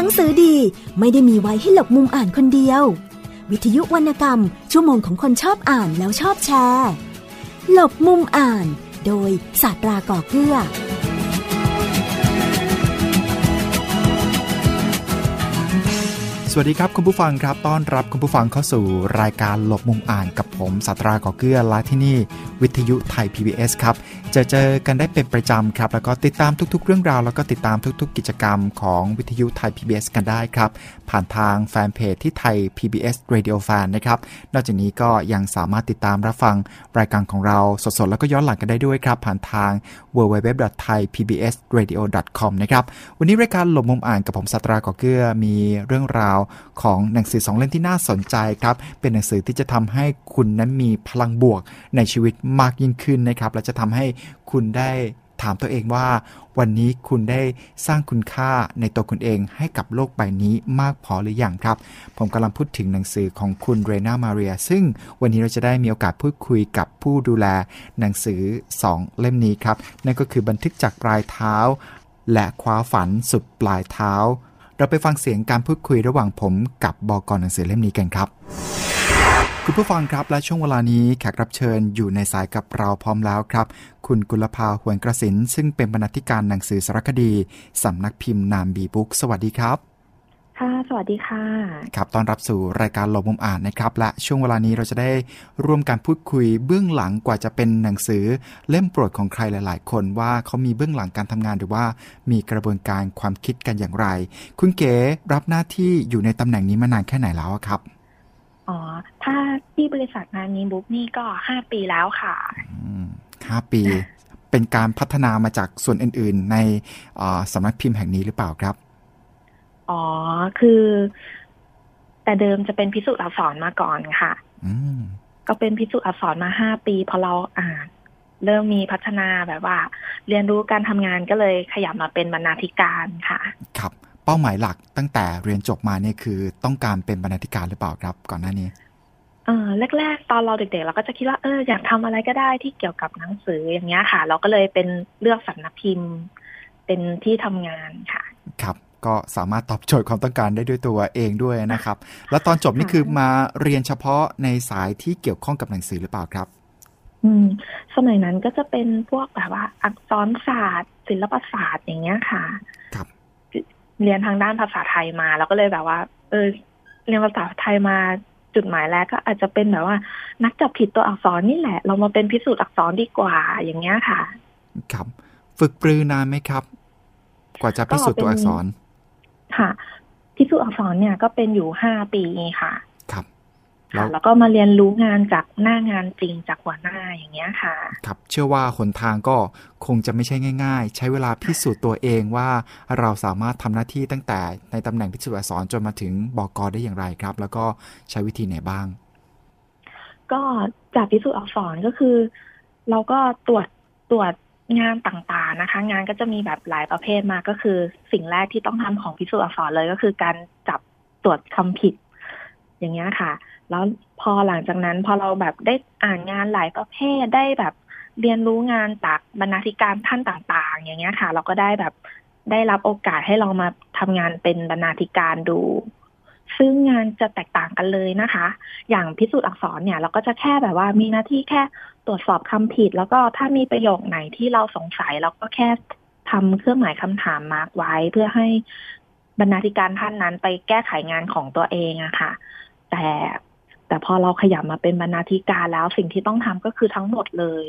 นังสือดีไม่ได้มีไว้ให้หลบมุมอ่านคนเดียว วิทยุวรรณกรรม ชั่วโมงของคนชอบอ่านแล้วชอบแชร์ หลบมุมอ่าน โดยศาสตราก่อเกื้อ สวัสดีครับคุณผู้ฟังครับต้อนรับคุณผู้ฟังเข้าสู่รายการหลบมุมอ่านกับผมสัตราก่อเกื้อและที่นี่ วิทยุไทย PBS ครับจะเจอกันได้เป็นประจำครับ แล้วก็ติดตามทุกๆ เรื่องราว แล้วก็ติดตามทุก ๆ กิจกรรมของวิทยุไทย PBS กันได้ครับ ผ่านทางแฟนเพจที่ไทย PBS Radio Fan นะครับ นอกจากนี้ก็ยังสามารถติดตามรับฟังรายการของเราสดๆ แล้วก็ย้อนหลังกันได้ด้วยครับ ผ่านทาง www.thaipbsradio.com นะครับ วันนี้รายการหลบมุมอ่านกับผมสัตราก่อเกื้อมีเรื่องราวของหนังสือสองเล่มที่น่าสนใจครับ เป็นหนังสือที่จะทำให้คุณนั้นมีพลังบวกในชีวิตมากยิ่งขึ้นนะครับ และจะทำให้คุณได้ ถามตัวเองว่า วันนี้คุณได้สร้างคุณค่าในตัวคุณเองให้กับโลกใบนี้มากพอหรืออยังครับ ผมกำลังพูดถึงหนังสือของคุณเรนามาเรีย ซึ่งวันนี้เราจะได้มีโอกาสพูดคุยกับผู้ดูแลหนังสือ 2 เล่มนี้ครับ นั่นก็คือบันทึกจากปลายเท้า และคว้าฝันสุดปลายเท้า เราไปฟังเสียงการพูดคุยระหว่างผมกับบอกรหนังสือเล่มนี้กันครับ คุณผู้ฟังครับและช่วงเวลานี้แขกรับเชิญอยู่ในสายกับเราพร้อมแล้วครับ คุณกุลภาหวนกระสินซึ่งเป็นบรรณาธิการหนังสือสารคดีสำนักพิมพ์นามบีบุ๊กสวัสดีครับ ค่ะ สวัสดีค่ะ ครับต้อนรับสู่รายการหลบมุมอ่านนะครับ และช่วงเวลานี้เราจะได้ร่วมการพูดคุยเบื้องหลังกว่าจะเป็นหนังสือเล่มโปรดของใครหลาย ๆ คนว่าเขามีเบื้องหลังการทำงานหรือว่ามีกระบวนการความคิดกันอย่างไร คุณเก๋รับหน้าที่อยู่ในตำแหน่งนี้มานานแค่ไหนแล้วครับ อ๋อ ถ้าที่บริษัทงานนี้บุ๊กนี่ก็ห้าปีแล้วค่ะห้าปี เป็นการพัฒนามาจากส่วนอื่น ๆ ในสำนักพิมพ์แห่งนี้หรือเปล่าครับ อ๋อ คือ แต่เดิมจะเป็นพิสูจน์อักษรมาก่อนค่ะก็เป็นพิสูจน์อักษรมาห้าปีพอเราอ่านเริ่มมีพัฒนาแบบว่า เรียนรู้การทำงานก็เลยขยับมาเป็นบรรณาธิการค่ะ ครับเป้าหมายหลักตั้งแต่เรียนจบมาเนี่ยคือต้องการเป็นบรรณาธิการหรือเปล่าครับ ก่อนหน้านี้เออแรกๆตอนเราเด็กๆ เราก็จะคิดว่าเอออยากทำอะไรก็ได้ที่เกี่ยวกับหนังสืออย่างเงี้ยค่ะ เราก็เลยเป็นเลือกสำนักพิมพ์ เป็นที่ทำงานค่ะ ครับ ก็สามารถตอบโจทย์ความต้องการได้ด้วยตัวเองด้วยนะครับ แล้วตอนจบนี่คือมาเรียนเฉพาะในสายที่เกี่ยวข้องกับหนังสือหรือเปล่าครับ อืม สมัยนั้นก็จะเป็นพวกแบบว่า อักษรศาสตร์ ศิลปศาสตร์อย่างเงี้ยค่ะครับ เรียนทางด้านภาษาไทยมา แล้วก็เลยแบบว่า เออ เรียนภาษาไทยมาจุดหมายแรกก็อาจจะเป็นแบบว่า นักจับผิดตัวอักษรนี่แหละ เรามาเป็นพิสูจน์อักษรดีกว่าอย่างเงี้ยค่ะ ครับ ฝึกปรือนานไหมครับ กว่าจะพิสูจน์ตัวอักษร ค่ะ พิสูจน์อักษรเนี่ยก็เป็นอยู่ห้าปีค่ะ ครับค่ะแล้วก็มาเรียนรู้งานจากหน้างานจริงจากหัวหน้าอย่างเงี้ยค่ะ ครับ เชื่อว่าหนทางก็คงจะไม่ใช่ง่าย ๆ ใช้เวลาพิสูจน์ตัวเองว่าเราสามารถทำหน้าที่ตั้งแต่ในตำแหน่งพิสูจน์อักษรจนมาถึงบอกอได้อย่างไรครับ แล้วก็ใช้วิธีไหนบ้าง ก็จากพิสูจน์อักษรก็คือ เราก็ตรวจตรวจงานต่างๆนะคะ งานก็จะมีแบบหลายประเภทมาก็คือ สิ่งแรกที่ต้องทำของพิสูจน์อักษรเลยก็คือการจับตรวจคำผิด อย่างเงี้ยค่ะ แล้วพอหลังจากนั้นพอเราแบบได้อ่านงานหลายประเภทได้แบบเรียนรู้งานจากบรรณาธิการท่านต่างๆ อย่างเงี้ยค่ะ เราก็ได้แบบได้รับโอกาสให้ลองมาทำงานเป็นบรรณาธิการดู ซึ่งงานจะแตกต่างกันเลยนะคะ อย่างพิสูจน์อักษรเนี่ย เราก็จะแค่แบบว่ามีหน้าที่แค่ตรวจสอบคำผิด แล้วก็ถ้ามีประโยคไหนที่เราสงสัยเราก็แค่ทำเครื่องหมายคำถามมาร์กไว้ เพื่อให้บรรณาธิการท่านนั้นไปแก้ไขงานของตัวเองอะค่ะ แต่ แต่พอเราขยับมาเป็นบรรณาธิการแล้วสิ่งที่ต้องทำก็คือทั้งหมดเลย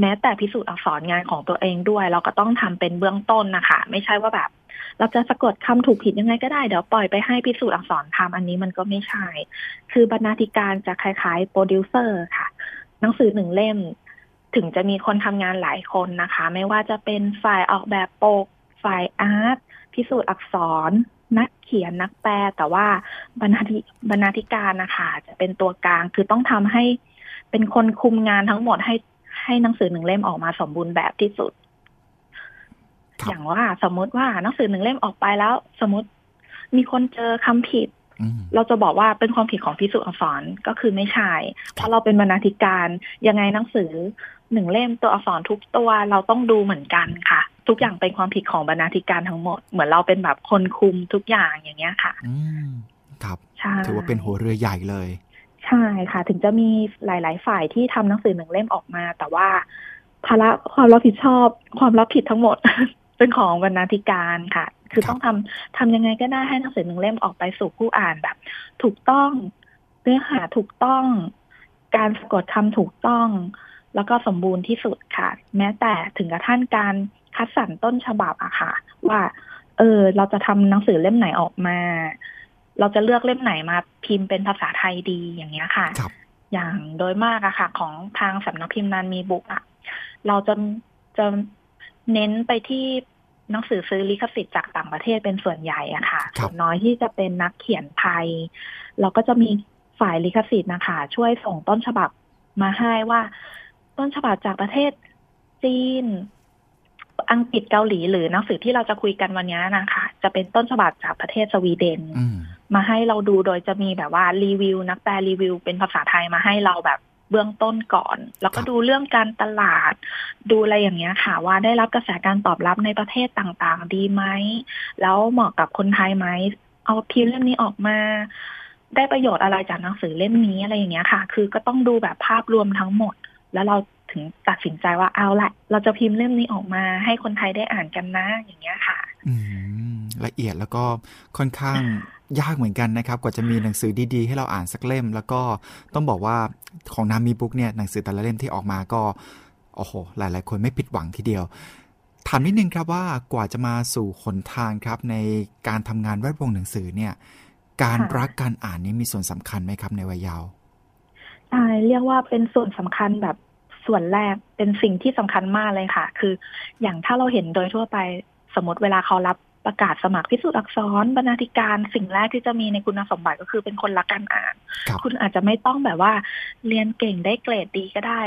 แม้แต่พิสูจน์อักษรงานของตัวเองด้วย เราก็ต้องทำเป็นเบื้องต้นนะคะ ไม่ใช่ว่าแบบ เราจะสะกดคำถูกผิดยังไงก็ได้เดี๋ยวปล่อยไปให้พิสูจน์อักษรทำอันนี้มันก็ไม่ใช่ คือบรรณาธิการจะคล้ายๆโปรดิวเซอร์ค่ะ หนังสือหนึ่งเล่ม ถึงจะมีคนทำงานหลายคนนะคะ ไม่ว่าจะเป็นฝ่ายออกแบบปกฝ่าย artพิสูจน์อักษร นักเขียนนักแปลแต่ว่าบรรณาธิบรรณาธิการนะคะจะเป็นตัวกลางคือต้องทำให้เป็นคนคุมงานทั้งหมดให้ให้หนังสือหนึ่งเล่มออกมาสมบูรณ์แบบที่สุด อย่างว่าสมมติว่าหนังสือหนึ่งเล่มออกไปแล้ว สมมติมีคนเจอคำผิด เราจะบอกว่าเป็นความผิดของพิสุอักษรก็คือไม่ใช่ เพราะเราเป็นบรรณาธิการยังไงหนังสือหนึ่งเล่มตัวอักษรทุกตัวเราต้องดูเหมือนกันค่ะ ทุกอย่างเป็นความผิดของบรรณาธิการทั้งหมด เหมือนเราเป็นแบบคนคุมทุกอย่างอย่างเงี้ยค่ะ อืมครับใช่ถือว่าเป็นหัวเรือใหญ่เลย ใช่ค่ะ ถึงจะมีหลาย ๆ ฝ่ายที่ทำหนังสือหนึ่งเล่มออกมา แต่ว่าภาระความรับผิดชอบ ความรับผิดทั้งหมด เป็นของบรรณาธิการค่ะ คือครับต้องทำทำยังไงก็ได้ให้หนังสือหนึ่งเล่มออกไปสู่ผู้อ่านแบบ ถูกต้องเนื้อหาถูกต้อง การสะกดคำถูกต้อง แล้วก็สมบูรณ์ที่สุดค่ะ แม้แต่ถึงกระทั่งการ คัดสรรต้นฉบับอะค่ะ ว่า เออ เราจะทำหนังสือเล่มไหนออกมา เราจะเลือกเล่มไหนมาพิมพ์เป็นภาษาไทยดีอย่างเงี้ยค่ะครับอย่างโดยมากอะค่ะ ของทางสำนักพิมพ์นานมีบุ๊กอะเราจะจะเน้นไปที่หนังสือซื้อลิขสิทธิ์จากต่างประเทศเป็นส่วนใหญ่อะค่ะครับส่วนน้อยที่จะเป็นนักเขียนไทย เราก็จะมีฝ่ายลิขสิทธิ์นะคะ ช่วยส่งต้นฉบับมาให้ว่า ต้นฉบับจากประเทศจีน อังกฤษเกาหลีหรือหนังสือที่เราจะคุยกันวันนี้นะคะจะเป็นต้นฉบับจากประเทศสวีเดนอืมมาให้เราดูโดยจะมีแบบว่ารีวิว นักแปลรีวิว เป็นภาษาไทยมาให้เราแบบเบื้องต้นก่อน แล้วก็ครับดูเรื่องการตลาด ดูอะไรอย่างเงี้ยค่ะ ว่าได้รับกระแสการตอบรับในประเทศต่างๆ ดีไหม แล้วเหมาะกับคนไทยไหม เอาพิมพ์เล่มนี้ออกมา ได้ประโยชน์อะไรจากหนังสือเล่มนี้อะไรอย่างเงี้ยค่ะ คือก็ต้องดูแบบภาพรวมทั้งหมด แล้วเราถึงตัดสินใจว่าเอาละเราจะพิมพ์เล่มนี้ออกมาให้คนไทยได้อ่านกันนะอย่างเงี้ยค่ะ อืมละเอียดแล้วก็ค่อนข้างยากเหมือนกันนะครับ กว่าจะมีหนังสือดีๆ ให้เราอ่านสักเล่ม แล้วก็ต้องบอกว่าของนามีบุ๊กเนี่ยหนังสือแต่ละเล่มที่ออกมาก็โอ้โหหลายๆ คนไม่ผิดหวังทีเดียวถามนิดนึงครับว่ากว่าจะมาสู่หนทางครับ ในการทำงานแวดวงหนังสือเนี่ย การค่ะรักการอ่านนี่มีส่วนสำคัญไหมครับในวัยเยาว์ ใช่เรียกว่าเป็นส่วนสำคัญแบบส่วนแรกเป็นสิ่งที่สำคัญมากเลยค่ะ คืออย่างถ้าเราเห็นโดยทั่วไปสมมติเวลาเขารับประกาศสมัครพิสูจน์อักษรบรรณาธิการสิ่งแรกที่จะมีในคุณสมบัติก็คือเป็นคนรักการอ่านครับคุณอาจจะไม่ต้องแบบว่า เรียนเก่งได้เกรดดีก็ได้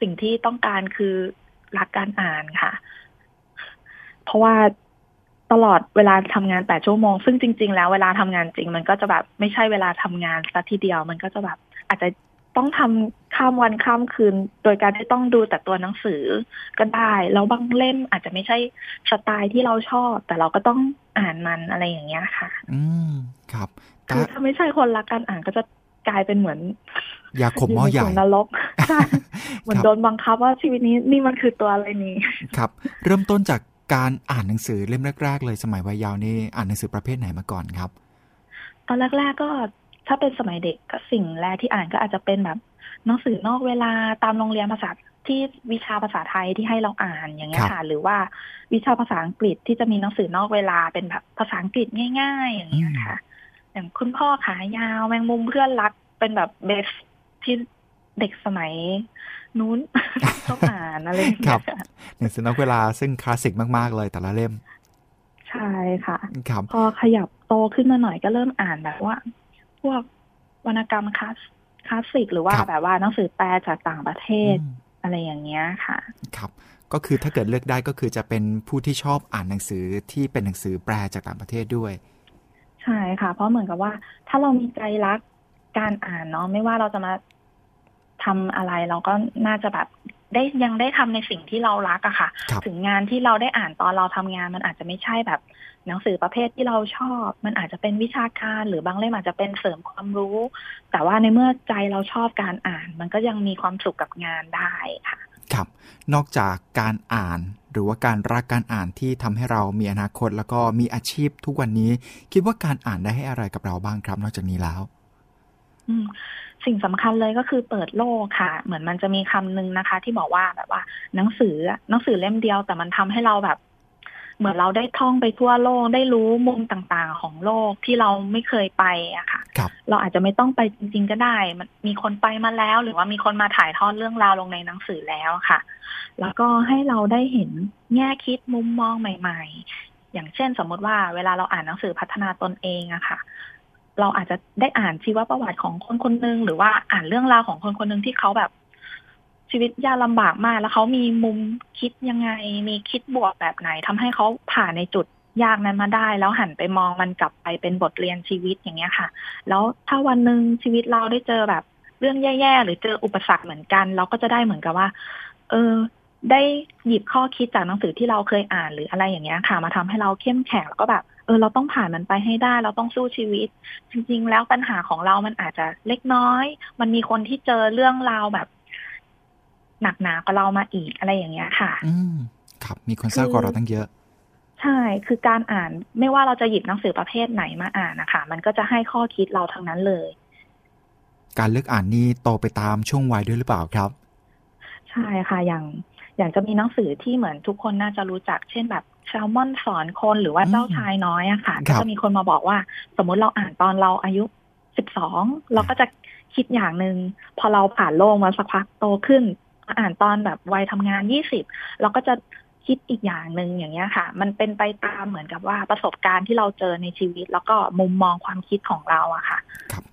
สิ่งที่ต้องการคือรักการอ่านค่ะ เพราะว่าตลอดเวลาทำงานแปดชั่วโมง ซึ่งจริง ๆ แล้วเวลาทำงานจริง มันก็จะแบบไม่ใช่เวลาทำงานสักทีเดียว มันก็จะแบบอาจจะ ต้องทำข้ามวันข้ามคืน โดยการที่ต้องดูแต่ตัวหนังสือก็ได้แล้วบางเล่มอาจจะไม่ใช่สไตล์ที่เราชอบ แต่เราก็ต้องอ่านมันอะไรอย่างเงี้ยค่ะ อืมครับแต่คือถ้าไม่ใช่คนรักการอ่านก็จะกลายเป็นเหมือนยาขมหม้อใหญ่ยู่นรกใช่เหมือนโดนบังคับว่าชีวิตนี้นี่มันคือตัวอะไรนี้ครับ เริ่มต้นจากการอ่านหนังสือเล่มแรก ๆ เลยสมัยวัยเยาว์นี่อ่านหนังสือประเภทไหนมาก่อนครับ ตอนแรก ๆ ก็ ถ้าเป็นสมัยเด็กก็สิ่งแรกที่อ่านก็อาจจะเป็นแบบหนังสือนอกเวลาตามโรงเรียนภาษาที่วิชาภาษาไทยที่ให้เราอ่านอย่างเงี้ยค่ะ หรือว่าวิชาภาษาอังกฤษที่จะมีหนังสือนอกเวลาเป็นแบบภาษาอังกฤษง่าย ๆ อย่างเงี้ยค่ะ อย่างคุณพ่อขายาวแมงมุมเพื่อนรักเป็นแบบเบสที่เด็กสมัยนู้นต้องอ่านอะไรอย่างครัเงี้บยค่ะหนังสือนอกเวลาซึ่งคลาสสิกมากๆเลยแต่ละเล่ม ใช่ค่ะครับพอขยับโตขึ้นมาหน่อยก็เริ่มอ่านแบบว่า พวกวรรณกรรมคลาสคลาสสิกหรือว่าครับ แบบว่าหนังสือแปลจากต่างประเทศอืม อะไรอย่างเงี้ยค่ะ ครับก็คือถ้าเกิดเลือกได้ก็คือจะเป็นผู้ที่ชอบอ่านหนังสือที่เป็นหนังสือแปลจากต่างประเทศด้วย ใช่ค่ะ เพราะเหมือนกับว่า ถ้าเรามีใจรักการอ่านเนาะไม่ว่าเราจะมาทำอะไรเราก็น่าจะแบบ ได้ยังได้ทำในสิ่งที่เรารักอะค่ะครับถึงงานที่เราได้อ่านตอนเราทำงานมันอาจจะไม่ใช่แบบ หนังสือประเภทที่เราชอบ มันอาจจะเป็นวิชาการ หรือบางเล่มอาจจะเป็นเสริมความรู้ แต่ว่าในเมื่อใจเราชอบการอ่าน มันก็ยังมีความสุขกับงานได้ค่ะครับ นอกจากการอ่านหรือว่าการรักการอ่านที่ทำให้เรามีอนาคต แล้วก็มีอาชีพทุกวันนี้ คิดว่าการอ่านได้ให้อะไรกับเราบ้างครับ นอกจากนี้แล้ว อืม สิ่งสำคัญเลยก็คือเปิดโลกค่ะ เหมือนมันจะมีคำนึงนะคะ ที่บอกว่าแบบว่า หนังสืออะหนังสือเล่มเดียวแต่มันทำให้เราแบบ เหมือนเราได้ท่องไปทั่วโลกได้รู้มุมต่างๆ ของโลกที่เราไม่เคยไปอะค่ะครับเราอาจจะไม่ต้องไปจริง ๆ ก็ได้ มันมีคนไปมาแล้ว หรือว่ามีคนมาถ่ายทอดเรื่องราวลงในหนังสือแล้วค่ะ แล้วก็ให้เราได้เห็นแง่คิดมุมมองใหม่ ๆ อย่างเช่น สมมติว่าเวลาเราอ่านหนังสือพัฒนาตนเองอะค่ะ เราอาจจะได้อ่านชีวประวัติของคนคนหนึ่งหรือว่าอ่านเรื่องราวของคนคนหนึ่งที่เขาแบบชีวิตยากลำบากมาก แล้วเขามีมุมคิดยังไง มีคิดบวกแบบไหนทำให้เขาผ่านในจุดยากนั้นมาได้ แล้วหันไปมองมันกลับไปเป็นบทเรียนชีวิตอย่างเงี้ยค่ะ แล้วถ้าวันหนึ่งชีวิตเราได้เจอแบบเรื่องแย่ๆหรือเจออุปสรรคเหมือนกัน เราก็จะได้เหมือนกับว่า เออ ได้หยิบข้อคิดจากหนังสือที่เราเคยอ่านหรืออะไรอย่างเงี้ยค่ะ มาทำให้เราเข้มแข็งแล้วก็แบบ เออเราต้องผ่านมันไปให้ได้ เราต้องสู้ชีวิต จริง ๆ แล้วปัญหาของเรามันอาจจะเล็กน้อย มันมีคนที่เจอเรื่องราวแบบ หนักหนากว่าเรามาอีกอะไรอย่างเงี้ยค่ะ อืมครับ มีคนเศร้ากว่าเราตั้งเยอะ ใช่ คือการอ่านไม่ว่าเราจะหยิบหนังสือประเภทไหนมาอ่านนะคะมันก็จะให้ข้อคิดเราทั้งนั้นเลย การเลือกอ่านนี่โตไปตามช่วงวัยด้วยหรือเปล่าครับ ใช่ค่ะอย่าง อย่างจะมีหนังสือที่เหมือนทุกคนน่าจะรู้จัก เช่นแบบแซลมอนสอนคนหรือว่าเจ้าชายน้อยอะค่ะครัก็บจะมีคนมาบอกว่า สมมุติเราอ่านตอนเราอายุสิบสองเราก็จะคิดอย่างหนึ่งพอเราผ่านโลกมาสักพักโตขึ้นมาอ่านตอนแบบวัยทำงานยี่สิบเราก็จะคิดอีกอย่างหนึ่งอย่างเงี้ยค่ะ มันเป็นไปตามเหมือนกับว่าประสบการณ์ที่เราเจอในชีวิต แล้วก็มุมมองความคิดของเราอะค่ะครับห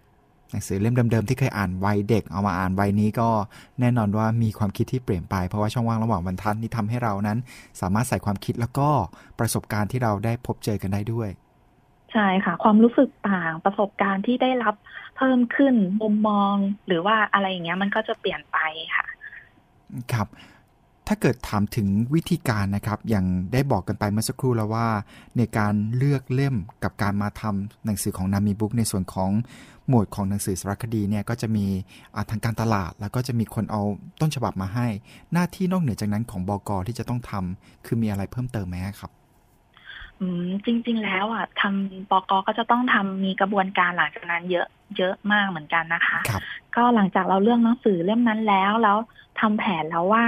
นังสือเล่มเดิมๆที่เคยอ่านวัยเด็กเอามาอ่านวัยนี้ก็แน่นอนว่ามีความคิดที่เปลี่ยนไป เพราะว่าช่องว่างระหว่างบรรทัดนี่ทำให้เรานั้น สามารถใส่ความคิดแล้วก็ประสบการณ์ที่เราได้พบเจอกันได้ด้วย ใช่ค่ะ ความรู้สึกต่างประสบการณ์ที่ได้รับเพิ่มขึ้นมุมมองหรือว่าอะไรอย่างเงี้ยมันก็จะเปลี่ยนไปค่ะ ครับ ถ้าเกิดถามถึงวิธีการนะครับ อย่างได้บอกกันไปเมื่อสักครู่แล้วว่า ในการเลือกเล่มกับการมาทำหนังสือของนามีบุ๊กในส่วนของหมวดของหนังสือสารคดีเนี่ยก็จะมีอ่าทางการตลาด แล้วก็จะมีคนเอาต้นฉบับมาให้ หน้าที่นอกเหนือจากนั้นของบกที่จะต้องทำคือมีอะไรเพิ่มเติมไหมครับอืมจริง ๆ แล้วอะทำปกก็จะต้องทำมีกระบวนการหลังจากนั้นเยอะเยอะมากเหมือนกันนะคะครับก็หลังจากเราเลือกหนังสือเล่มนั้นแล้วแล้วทำแผนแล้วว่า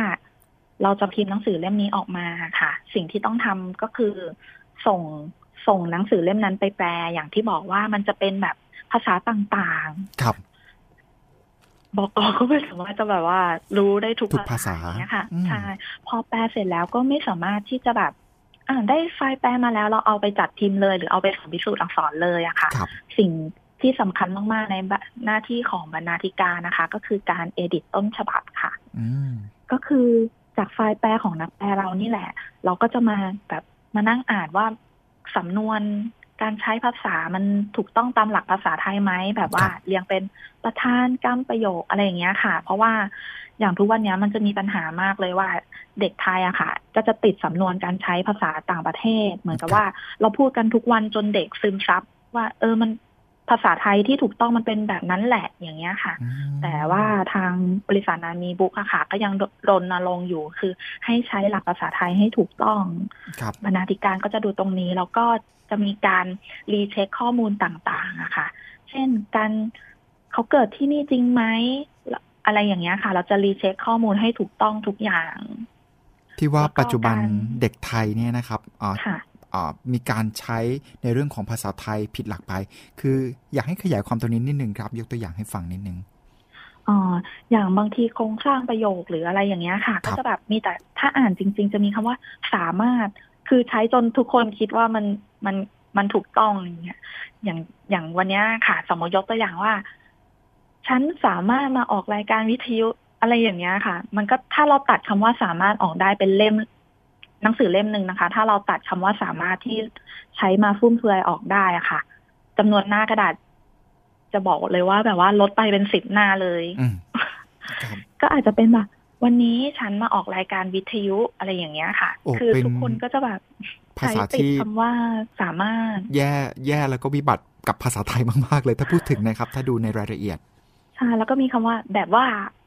เราจะพิมพ์หนังสือเล่มนี้ออกมาค่ะ สิ่งที่ต้องทำก็คือส่งส่งหนังสือเล่มนั้นไปแปลอย่างที่บอกว่ามันจะเป็นแบบภาษาต่างครับๆบอกก็ไม่สามารถจะแบบว่า รู้ได้ทุกทุกภาษาอย่างเงี้ยค่ะอืมใช่พอแปลเสร็จแล้วก็ไม่สามารถที่จะแบบอ่าได้ไฟล์แปลมาแล้วเราเอาไปจัดพิมพ์เลย หรือเอาไปสอนพิสูจน์อักษรเลยอะค่ะครับสิ่งที่สำคัญมาก ๆ ในหน้าที่ของบรรณาธิการนะคะ ก็คือการเอดิตต้นฉบับค่ะอืมก็คือ จากไฟล์แปลของนักแปลเรานี่แหละ เราก็จะมาแบบมานั่งอ่านว่าสำนวนการใช้ภาษามันถูกต้องตามหลักภาษาไทยไหมแบบว่าเรียงเป็นประธานกรรมประโยคอะไรอย่างเงี้ยค่ะ เพราะว่าอย่างทุกวันนี้มันจะมีปัญหามากเลยว่าเด็กไทยอะค่ะ ก็จะติดสำนวนการใช้ภาษาต่างประเทศ เหมือนกับว่า เราพูดกันทุกวันจนเด็กซึมซับว่า เออมัน ภาษาไทยที่ถูกต้องมันเป็นแบบนั้นแหละอย่างเงี้ยค่ะอืมแต่ว่าทางบริษัทนามีบุ๊กอะค่ะก็ยังรณรงค์อยู่คือให้ใช้หลักภาษาไทยให้ถูกต้องครับบรรณาธิการก็จะดูตรงนี้ แล้วก็จะมีการรีเช็คข้อมูลต่างๆอะค่ะ เช่นการเขาเกิดที่นี่จริงไหมอะไรอย่างเงี้ยค่ะ เราจะรีเช็คข้อมูลให้ถูกต้องทุกอย่าง ที่ว่าแล้วก็ปัจจุบันการเด็กไทยเนี่ยนะครับอ่าค่ะอ่า มีการใช้ในเรื่องของภาษาไทยผิดหลักไป คืออยากให้ขยายความตัวนี้นิดนึงครับ ยกตัวอย่างให้ฟังนิดนึงอ่าอย่างบางทีโครงสร้างประโยคหรืออะไรอย่างเงี้ยค่ะครัก็บจะแบบมีแต่ถ้าอ่านจริง ๆ จะมีคำว่าสามารถ คือใช้จนทุกคนคิดว่ามันมันมันถูกต้องอย่างเงี้ยอย่างอย่างวันเนี้ยค่ะ สมมติยกตัวอย่างว่า ฉันสามารถมาออกรายการวิทยุอะไรอย่างเงี้ยค่ะ มันก็ถ้าเราตัดคำว่าสามารถออกได้เป็นเล่ม หนังสือเล่มหนึ่งนะคะ ถ้าเราตัดคำว่าสามารถที่ใช้มาฟุ่มเฟือยออกได้อะค่ะจำนวนหน้ากระดาษ จะบอกเลยว่า แบบว่าลดไปเป็นสิบหน้าเลยอืมครับก็อาจจะเป็นแบบวันนี้ฉันมาออกรายการวิทยุอะไรอย่างเงี้ยค่ะโอ้คือเป็นทุกคนก็จะแบบภาษาใช้ติดที่คำว่าสามารถ แย่แย่แล้วก็วิบัติกับภาษาไทยมาก ๆ เลยถ้าพูดถึงนะครับ ถ้าดูในรายละเอียดใช่แล้วก็มีคำว่าแบบว่า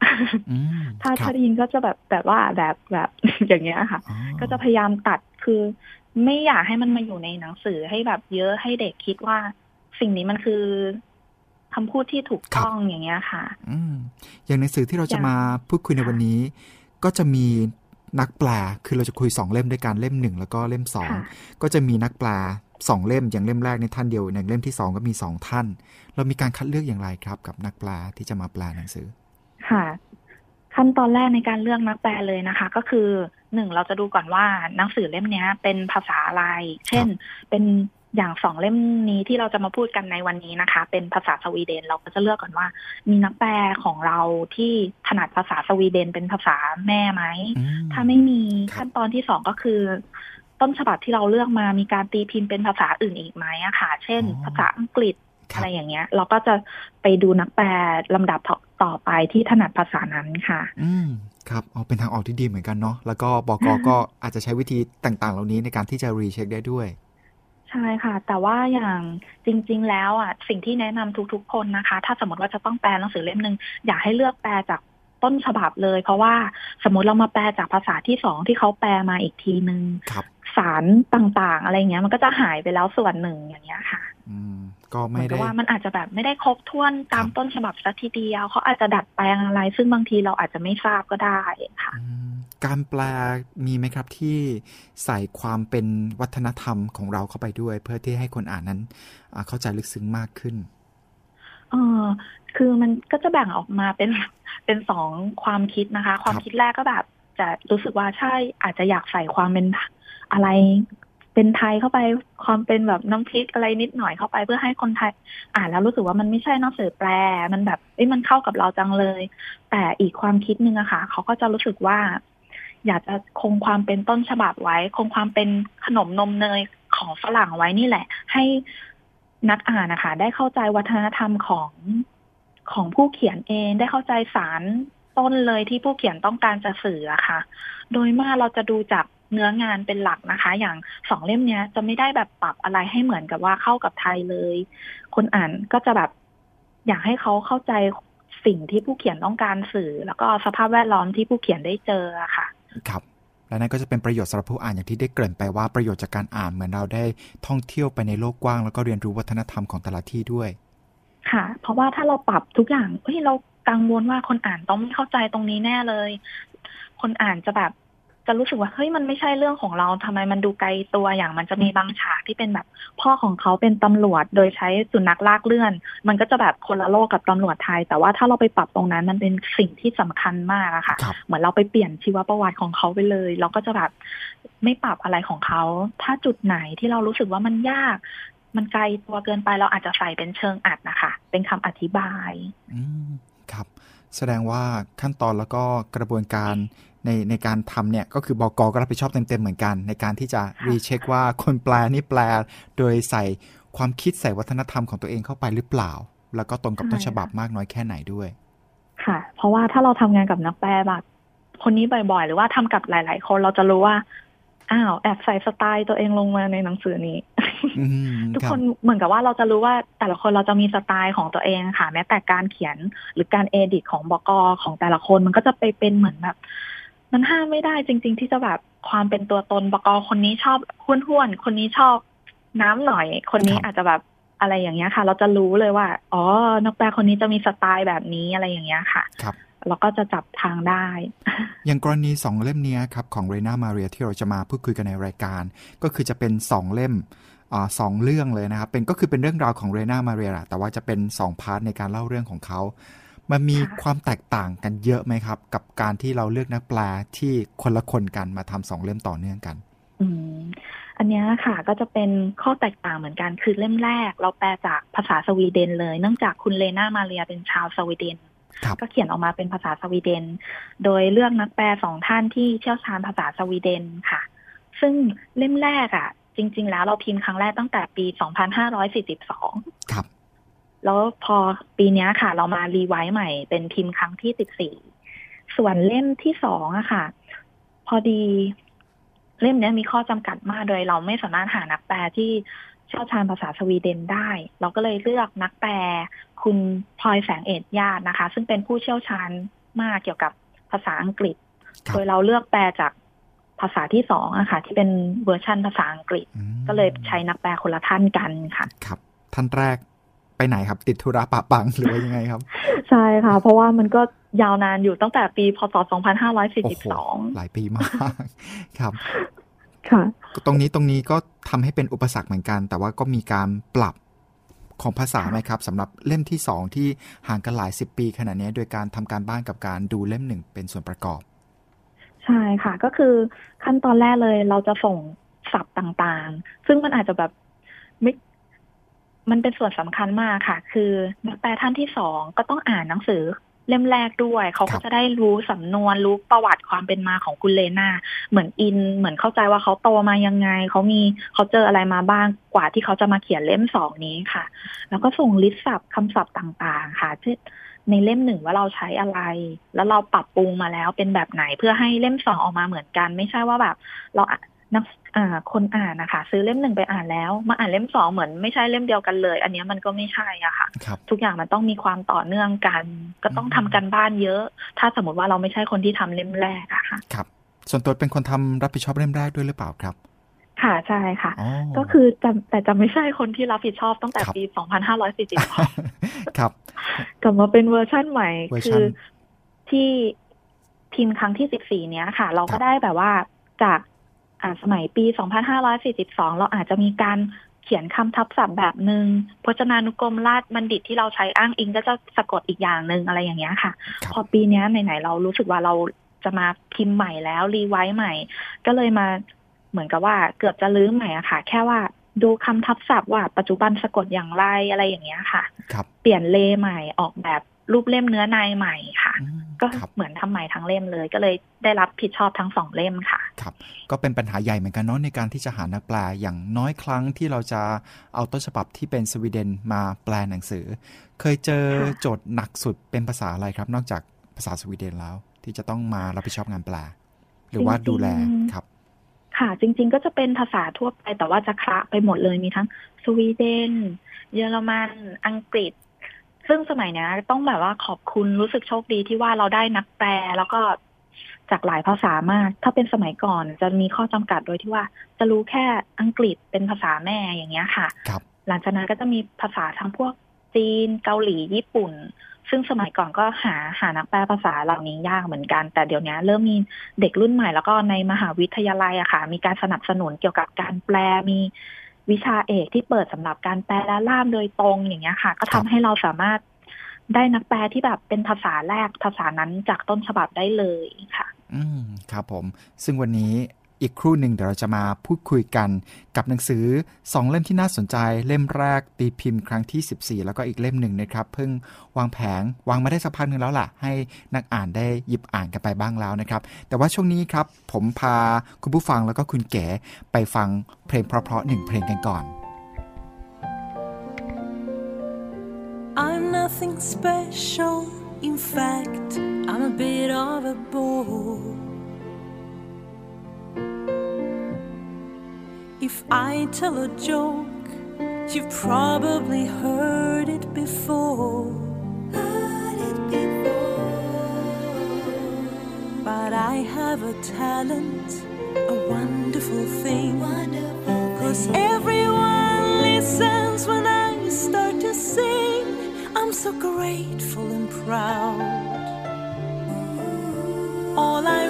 อืม ถ้าครัถ้าบได้ยินก็จะแบบแบบว่าแบบแบบอย่างเงี้ยค่ะอ๋อก็จะพยายามตัดคือไม่อยากให้มันมาอยู่ในหนังสือให้แบบเยอะให้เด็กคิดว่า สิ่งนี้มันคือคำพูดที่ถูกต้องอย่างเงี้ยค่ะอืมอย่างหนังสือที่เราจะอย่างมาพูดคุยในค่ะวันนี้ ก็จะมีนักแปลคือเราจะคุยสองเล่มด้วยกันเล่มหนึ่งแล้วก็เล่มสองค่ะก็จะมีนักแปลสองเล่มอย่างเล่มแรกในท่านเดียวอย่างเล่มที่สองก็มีสองท่าน เรามีการคัดเลือกอย่างไรครับ กับนักแปลที่จะมาแปลหนังสือ ค่ะ ขั้นตอนแรกในการเลือกนักแปลเลยนะคะ ก็คือหนึ่งเราจะดูก่อนว่าหนังสือเล่มเนี้ยเป็นภาษาอะไร เช่น เป็นอย่างสองเล่มนี้ที่เราจะมาพูดกันในวันนี้นะคะ เป็นภาษาสวีเดน เราก็จะเลือกก่อนว่า มีนักแปลของเราที่ถนัดภาษาสวีเดนเป็นภาษาแม่ไหมอืมถ้าไม่มีครับขั้นตอนที่สองก็คือ ต้นฉบับที่เราเลือกมามีการตีพิมพ์เป็นภาษาอื่นอีกไหมอะค่ะ เช่น ภาษาอังกฤษ อะไรอย่างเงี้ย เราก็จะไปดูนักแปลลำดับต่อไปที่ถนัดภาษานั้นค่ะ อืมครับเอาเป็นทางออกที่ดีเหมือนกันเนาะแล้วก็บกก็อาจจะใช้วิธีต่างๆ เหล่านี้ในการที่จะรีเช็คได้ด้วยใช่ค่ะ แต่ว่าอย่างจริง ๆ แล้วอะสิ่งที่แนะนำทุก ๆ คนนะคะ ถ้าสมมติว่าจะต้องแปลหนังสือเล่มหนึ่งอยากให้เลือกแปลจากต้นฉบับเลย เพราะว่าสมมติเรามาแปลจากภาษาที่สองที่เขาแปลมาอีกทีนึงสารต่างๆ อะไรเงี้ย มันก็จะหายไปแล้วส่วนหนึ่งอย่างเงี้ยค่ะอืม ก็ไม่ได้ว่ามันอาจจะแบบไม่ได้ครบถ้วนตามต้นฉบับสักทีเดียวเขาอาจจะดัดแปลงอะไร ซึ่งบางทีเราอาจจะไม่ทราบก็ได้ค่ะการแปลมีไหมครับที่ใส่ความเป็นวัฒนธรรมของเราเข้าไปด้วย เพื่อที่ให้คนอ่านนั้น เข้าใจลึกซึ้งมากขึ้นเออคือมันก็จะแบ่งออกมาเป็นเป็นสองความคิดนะคะ ความคิดแรกก็แบบ จะรู้สึกว่าใช่อาจจะอยากใส่ความเป็นอะไร เป็นไทยเข้าไปความเป็นแบบน้ำพริกอะไรนิดหน่อยเข้าไปเพื่อให้คนไทย อ่านแล้วรู้สึกว่ามันไม่ใช่หนังสือแปล มันแบบเอ้ยมันเข้ากับเราจังเลย แต่อีกความคิดนึงอะค่ะเขาก็จะรู้สึกว่า อยากจะคงความเป็นต้นฉบับไว้ คงความเป็นขนมนมเนยของฝรั่งไว้นี่แหละ ให้นักอ่านนะคะได้เข้าใจวัฒนธรรมของของผู้เขียนเองได้เข้าใจสารต้นเลยที่ผู้เขียนต้องการจะสื่ออะค่ะ โดยมากเราจะดูจาก เนื้องานเป็นหลักนะคะ อย่างสองเล่มเนี้ย จะไม่ได้แบบปรับอะไรให้เหมือนกับว่าเข้ากับไทยเลย คนอ่านก็จะแบบอยากให้เขาเข้าใจสิ่งที่ผู้เขียนต้องการสื่อ แล้วก็สภาพแวดล้อมที่ผู้เขียนได้เจออะค่ะ ครับและนั่นก็จะเป็นประโยชน์สำหรับผู้อ่านอย่างที่ได้เกริ่นไปว่าประโยชน์จากการอ่านเหมือนเราได้ท่องเที่ยวไปในโลกกว้าง แล้วก็เรียนรู้วัฒนธรรมของแต่ละที่ด้วย ค่ะ เพราะว่าถ้าเราปรับทุกอย่างเฮ้ยเรากังวลว่าคนอ่านต้องไม่เข้าใจตรงนี้แน่เลย คนอ่านจะแบบ จะรู้สึกว่าเฮ้ยมันไม่ใช่เรื่องของเราทำไมมันดูไกลตัวอย่างมันจะมีบางฉากที่เป็นแบบพ่อของเขาเป็นตำรวจโดยใช้สุนัขลากเลื่อน มันก็จะแบบคนละโลกกับตำรวจไทย แต่ว่าถ้าเราไปปรับตรงนั้นมันเป็นสิ่งที่สำคัญมากอะค่ะ เหมือนเราไปเปลี่ยนชีวประวัติของเขาไปเลย เราก็จะแบบไม่ปรับอะไรของเขา ถ้าจุดไหนที่เรารู้สึกว่ามันยาก มันไกลตัวเกินไปเราอาจจะใส่เป็นเชิงอัดนะคะ เป็นคำอธิบาย อืมครับ แสดงว่าขั้นตอนแล้วก็กระบวนการ ในในการทำเนี่ยก็คือบอกก็รับผิดชอบเต็มๆเหมือนกัน ในการที่จะรีเช็คว่าคนแปลนี่แปล โดยใส่ความคิดใส่วัฒนธรรมของตัวเองเข้าไปหรือเปล่า แล้วก็ตรงกับต้นฉบับมากน้อยแค่ไหนด้วย ค่ะ เพราะว่าถ้าเราทำงานกับนักแปลแบบคนนี้บ่อยๆ หรือว่าทำกับหลาย ๆ คนเราจะรู้ว่าอ้าวแอบใส่สไตล์ตัวเองลงมาในหนังสือนี้ทุกคนเหมือนกับว่าเราจะรู้ว่าแต่ละคนเราจะมีสไตล์ของตัวเองค่ะ แม้แต่การเขียนหรือการ edit ของบกของแต่ละคนมันก็จะไปเป็นเหมือนแบบ มันห้ามไม่ได้จริง ๆ ที่จะแบบความเป็นตัวตนบกคนนี้ชอบห้วนๆคนนี้ชอบน้ำหน่อย คนนี้อาจจะแบบอะไรอย่างเงี้ยค่ะ เราจะรู้เลยว่า อ๋อนักแปลคนนี้จะมีสไตล์แบบนี้อะไรอย่างเงี้ยค่ะครับเราก็จะจับทางได้ อย่างกรณีสองเล่มนี้ครับ ของเลนามาเรียที่เราจะมาพูดคุยกันในรายการ ก็คือจะเป็นสองเล่มอสองเรื่องเลยนะครับ เป็นก็คือเป็นเรื่องราวของเลนามาเรียแต่ว่าจะเป็นสอง part ในการเล่าเรื่องของเขา มันมีความแตกต่างกันเยอะไหมครับ กับการที่เราเลือกนักแปลที่คนละคนกันมาทำสองเล่มต่อเนื่องกันอืมอันนี้ค่ะก็จะเป็นข้อแตกต่างเหมือนกันคือเล่มแรก เราแปลจากภาษาสวีเดนเลย เนื่องจากคุณเลนามาเรียเป็นชาวสวีเดนก็เขียนออกมาเป็นภาษาสวีเดน โดยเลือกนักแปลสองท่านที่เชี่ยวชาญภาษาสวีเดนค่ะ ซึ่งเล่มแรกอะ จริง ๆ แล้วเราพิมพ์ครั้งแรกตั้งแต่ปี 2542 ครับ แล้วพอปีนี้ค่ะ เรามารีไวซ์ใหม่เป็นพิมพ์ครั้งที่สิบสี่ส่วนเล่มที่สองอะค่ะ พอดีเล่มนี้มีข้อจำกัดมากโดยเราไม่สามารถหานักแปลที่เชี่ยวชาญภาษาสวีเดนได้ เราก็เลยเลือกนักแปลคุณพลอยแสงเอ็ดญาตินะคะ ซึ่งเป็นผู้เชี่ยวชาญมากเกี่ยวกับภาษาอังกฤษ โดยเราเลือกแปลจากภาษาที่สองอะค่ะ ที่เป็นเวอร์ชันภาษาอังกฤษ ก็เลยใช้นักแปลคนละท่านกันค่ะ ครับ ท่านแรก ไปไหนครับ ติดธุระปะปังหรือว่ายังไงครับ ใช่ค่ะ เพราะว่ามันก็ยาวนานอยู่ตั้งแต่ปีพศ 2542 หลายปีมากครับค่ะตรงนี้ตรงนี้ก็ทำให้เป็นอุปสรรคเหมือนกัน แต่ว่าก็มีการปรับของภาษาไหมครับสำหรับเล่มที่สองที่ห่างกันหลายสิบปีขนาดนี้ โดยการทำการบ้านกับการดูเล่มหนึ่งเป็นส่วนประกอบ ใช่ค่ะ ก็คือขั้นตอนแรกเลยเราจะส่งศัพท์ต่างๆ ซึ่งมันอาจจะแบบไม่ มันเป็นส่วนสำคัญมากค่ะ คือนักแปลท่านที่สองก็ต้องอ่านหนังสือเล่มแรกด้วย เขาก็จะได้รู้สำนวนรู้ประวัติความเป็นมาของคุณเลนาเหมือนอิน เหมือนเข้าใจว่าเขาโตมายังไง เขามีเขาเจออะไรมาบ้างกว่าที่เขาจะมาเขียนเล่มสองนี้ค่ะ แล้วก็ส่งลิสต์ศัพท์คำศัพท์ต่างๆ ค่ะที่ในเล่มหนึ่งว่าเราใช้อะไร แล้วเราปรับปรุงมาแล้วเป็นแบบไหนเพื่อให้เล่มสองออกมาเหมือนกัน ไม่ใช่ว่าแบบ เรา นักอ่าคนอ่านนะคะ ซื้อเล่มหนึ่งไปอ่านแล้ว มาอ่านเล่มสองเหมือนไม่ใช่เล่มเดียวกันเลย อันนี้มันก็ไม่ใช่อะค่ะทุกอย่างมันต้องมีความต่อเนื่องกัน ก็ต้องทำกันบ้านเยอะ ถ้าสมมติว่าเราไม่ใช่คนที่ทำเล่มแรกอะค่ะครับ ส่วนตัวเป็นคนทำรับผิดชอบเล่มแรกด้วยหรือเปล่าครับค่ะใช่ค่ะ ก็คือจำแต่จะไม่ใช่คนที่รับผิดชอบตั้งแต่ปี 2540ครับ กลับมาเป็นเวอร์ชั่นใหม่ คือที่พิมพ์ครั้งที่ 14 เนี้ยค่ะ เราก็ได้แบบว่าจาก สมัยปี 2542 เราอาจจะมีการเขียนคำทับศัพท์แบบหนึ่งพจนานุกรมราชบัณฑิตที่เราใช้อ้างอิงก็จะสะกดอีกอย่างหนึ่งอะไรอย่างเงี้ยค่ะ พอปีนี้ไหนๆเรารู้สึกว่าเราจะมาพิมพ์ใหม่แล้ว revise ใหม่ ก็เลยมาเหมือนกับว่าเกือบจะรื้อใหม่อะค่ะ แค่ว่าดูคำทับศัพท์ว่าปัจจุบันสะกดอย่างไรอะไรอย่างเงี้ยค่ะ เปลี่ยนเลใหม่ออกแบบ รูปเล่มเนื้อในใหม่ค่ะ ก็เหมือนทำใหม่ทั้งเล่มเลย ก็เลยได้รับผิดชอบทั้งสองเล่มค่ะครับ ก็เป็นปัญหาใหญ่เหมือนกันเนาะในการที่จะหานักแปลอย่างน้อยครั้งที่เราจะเอาต้นฉบับที่เป็นสวีเดนมาแปลหนังสือ เคยเจอโจทย์หนักสุดเป็นภาษาอะไรครับ นอกจากภาษาสวีเดนแล้ว ที่จะต้องมารับผิดชอบงานแปลหรือว่าดูแลครับค่ะ จริง ๆ ก็จะเป็นภาษาทั่วไปแต่ว่าจะคละไปหมดเลยมีทั้งสวีเดน เยอรมัน อังกฤษ ซึ่งสมัยนี้ต้องแบบว่าขอบคุณรู้สึกโชคดีที่ว่าเราได้นักแปลแล้วก็จากหลายภาษามาก ถ้าเป็นสมัยก่อนจะมีข้อจำกัดโดยที่ว่า จะรู้แค่อังกฤษเป็นภาษาแม่อย่างเงี้ยค่ะครับหลังจากนั้นก็จะมีภาษาทั้งพวกจีนเกาหลีญี่ปุ่น ซึ่งสมัยก่อนก็หาหานักแปลภาษาเหล่านี้ยากเหมือนกัน แต่เดี๋ยวนี้เริ่มมีเด็กรุ่นใหม่แล้วก็ในมหาวิทยาลัยอะค่ะ มีการสนับสนุนเกี่ยวกับการแปลมี วิชาเอกที่เปิดสำหรับการแปลและล่ามโดยตรงอย่างเงี้ยค่ะ ก็ทำให้เราสามารถได้นักแปลที่แบบเป็นภาษาแรกภาษานั้นจากต้นฉบับได้เลยค่ะ อืมครับผม ซึ่งวันนี้ อีกครู่หนึ่งเดี๋ยวเราจะมาพูดคุยกันกับหนังสือสองเล่มที่น่าสนใจ เล่มแรกตีพิมพ์ครั้งที่ 14 แล้วก็อีกเล่มหนึ่งนะครับ เพิ่งวางแผงวางมาได้สักพักหนึ่งแล้วล่ะ ให้นักอ่านได้หยิบอ่านกันไปบ้างแล้วนะครับ แต่ว่าช่วงนี้ครับ ผมพาคุณผู้ฟังแล้วก็คุณแก๋ไปฟังเพลงเพราะๆหนึ่งเพลงกันก่อน I'm nothing special. In fact, I'm a bit of a bore. If I tell a joke, you've probably heard it before. Heard it before. But I have a talent, a wonderful thing. Cause everyone listens when I start to sing. I'm so grateful and proud. All I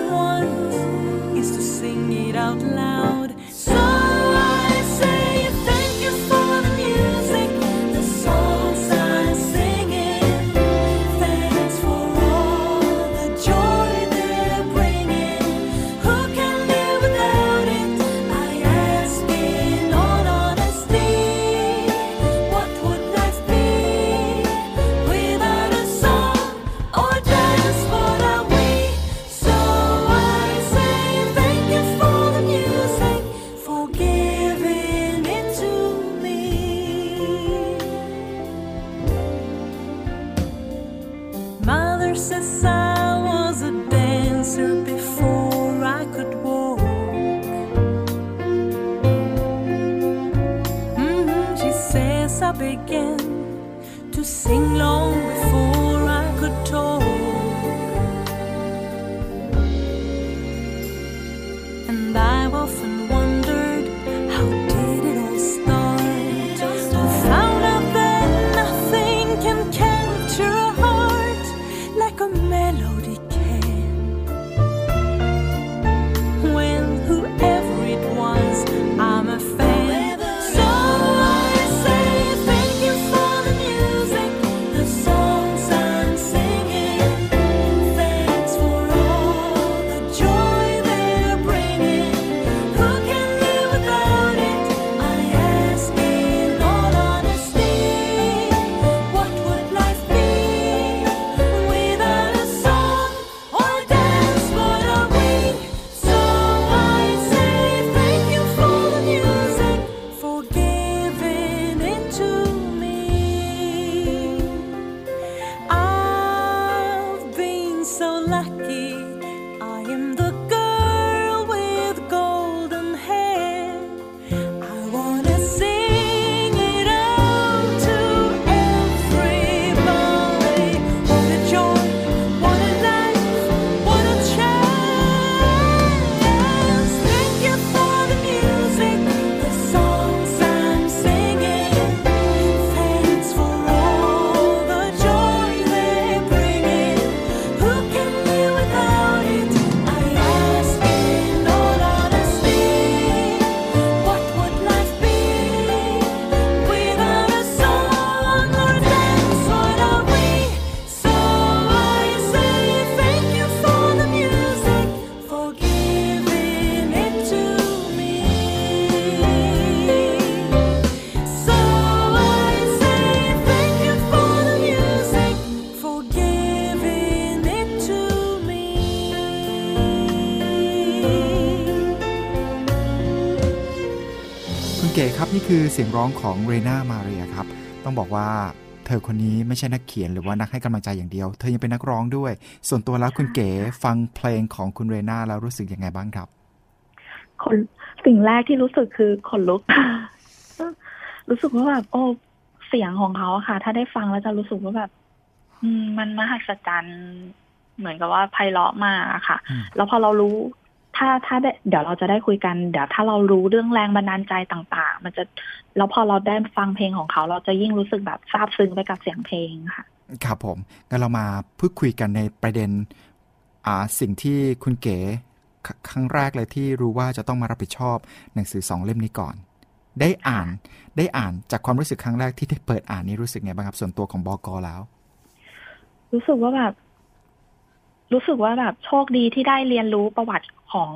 is to sing it out loud. ก๋ครับนี่คือเสียงร้องของเรนามาเรียครับ ต้องบอกว่าเธอคนนี้ไม่ใช่นักเขียนหรือว่านักให้กำลังใจอย่างเดียว เธอยังเป็นนักร้องด้วย ส่วนตัวแล้วคุณเก๋ฟังเพลงของคุณเรนาแล้วรู้สึกยังไงบ้างครับคนสิ่งแรกที่รู้สึกคือขนลุก รู้สึกว่าแบบโอ้เสียงของเขาอะค่ะ ถ้าได้ฟังแล้วจะรู้สึกว่าแบบ อืม มันมหัศจรรย์เหมือนกับว่าไพเราะมากอะค่ะอืมแล้วพอเรารู้ ถ้าถ้าได้เดี๋ยวเราจะได้คุยกันเดี๋ยวถ้าเรารู้เรื่องแรงบันดาลใจต่างๆ มันจะแล้วพอเราได้ฟังเพลงของเขา เราจะยิ่งรู้สึกแบบซาบซึ้งไปกับเสียงเพลงค่ะ ครับผมงั้นเรามาพูดคุยกันในประเด็นอ่าสิ่งที่คุณเก๋คครั้งแรกเลยที่รู้ว่าจะต้องมารับผิดชอบหนังสือสองเล่มนี้ก่อน ได้อ่านได้อ่านจากความรู้สึกครั้งแรกที่ได้เปิดอ่านนี้รู้สึกไงบ้างครับส่วนตัวของบอกอแล้ว รู้สึกว่าแบบ รู้สึกว่าแบบโชคดีที่ได้เรียนรู้ประวัติของ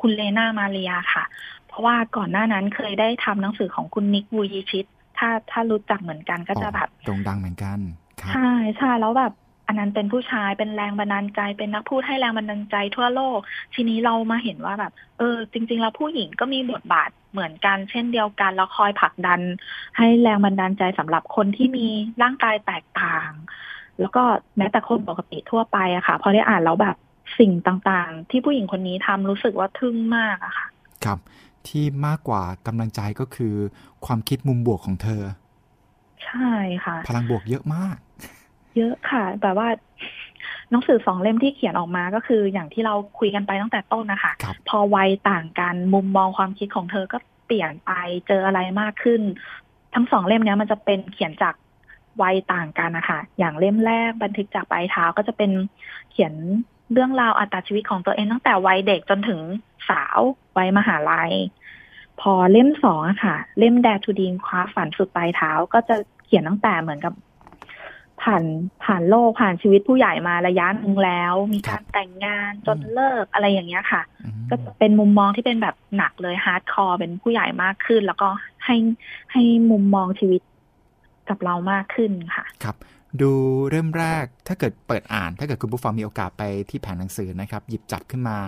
คุณเลนามาเรียค่ะ เพราะว่าก่อนหน้านั้นเคยได้ทำหนังสือของคุณนิกวูยิชิต ถ้าถ้ารู้จักเหมือนกันก็จะแบบโด่งดังเหมือนกันครับใช่ใช่แล้วแบบอันนั้นเป็นผู้ชายเป็นแรงบันดาลใจเป็นนักพูดให้แรงบันดาลใจทั่วโลก ทีนี้เรามาเห็นว่าแบบ เออ จริง ๆ แล้วผู้หญิงก็มีบทบาทเหมือนกัน เช่นเดียวกันแล้วคอยผลักดัน ให้แรงบันดาลใจสำหรับคนที่มีร่างกายแตกต่าง แล้วก็แม้แต่คนปกติทั่วไปอะค่ะ พอได้อ่านแล้วแบบสิ่งต่างๆ ที่ผู้หญิงคนนี้ทำรู้สึกว่าทึ่งมากอะค่ะ ครับ ที่มากกว่ากำลังใจก็คือ ความคิดมุมบวกของเธอ ใช่ค่ะ พลังบวกเยอะมาก เยอะค่ะ แบบว่าหนังสือสองเล่มที่เขียนออกมาก็คืออย่างที่เราคุยกันไปตั้งแต่ต้นนะคะครับพอวัยต่างกันมุมมองความคิดของเธอก็เปลี่ยนไปเจออะไรมากขึ้น ทั้งสองเล่มเนี้ยมันจะเป็นเขียนจาก วัยต่างกันนะคะอย่างเล่มแรกบันทึกจากปลายเท้าก็จะเป็นเขียนเรื่องราวอัตราชีวิตของตัวเองตั้งแต่วัยเด็กจนถึงสาววัยมหาลัย พอเล่มสองอะค่ะ เล่มแดทูดีนคว้าฝันสุดปลายเท้าก็จะเขียนตั้งแต่เหมือนกับ ผ่านผ่านโลกผ่านชีวิตผู้ใหญ่มาระยะหนึ่งแล้ว มีการแต่งงานจนเลิกอะไรอย่างเงี้ยค่ะอืมก็จะเป็นมุมมองที่เป็นแบบหนักเลย hardcore เป็นผู้ใหญ่มากขึ้น แล้วก็ให้ให้มุมมองชีวิต กับเรามากขึ้นค่ะ ครับ ดูเริ่มแรกถ้าเกิดเปิดอ่าน ถ้าเกิดคุณผู้ฟังมีโอกาสไปที่แผงหนังสือนะครับ หยิบจับขึ้นมา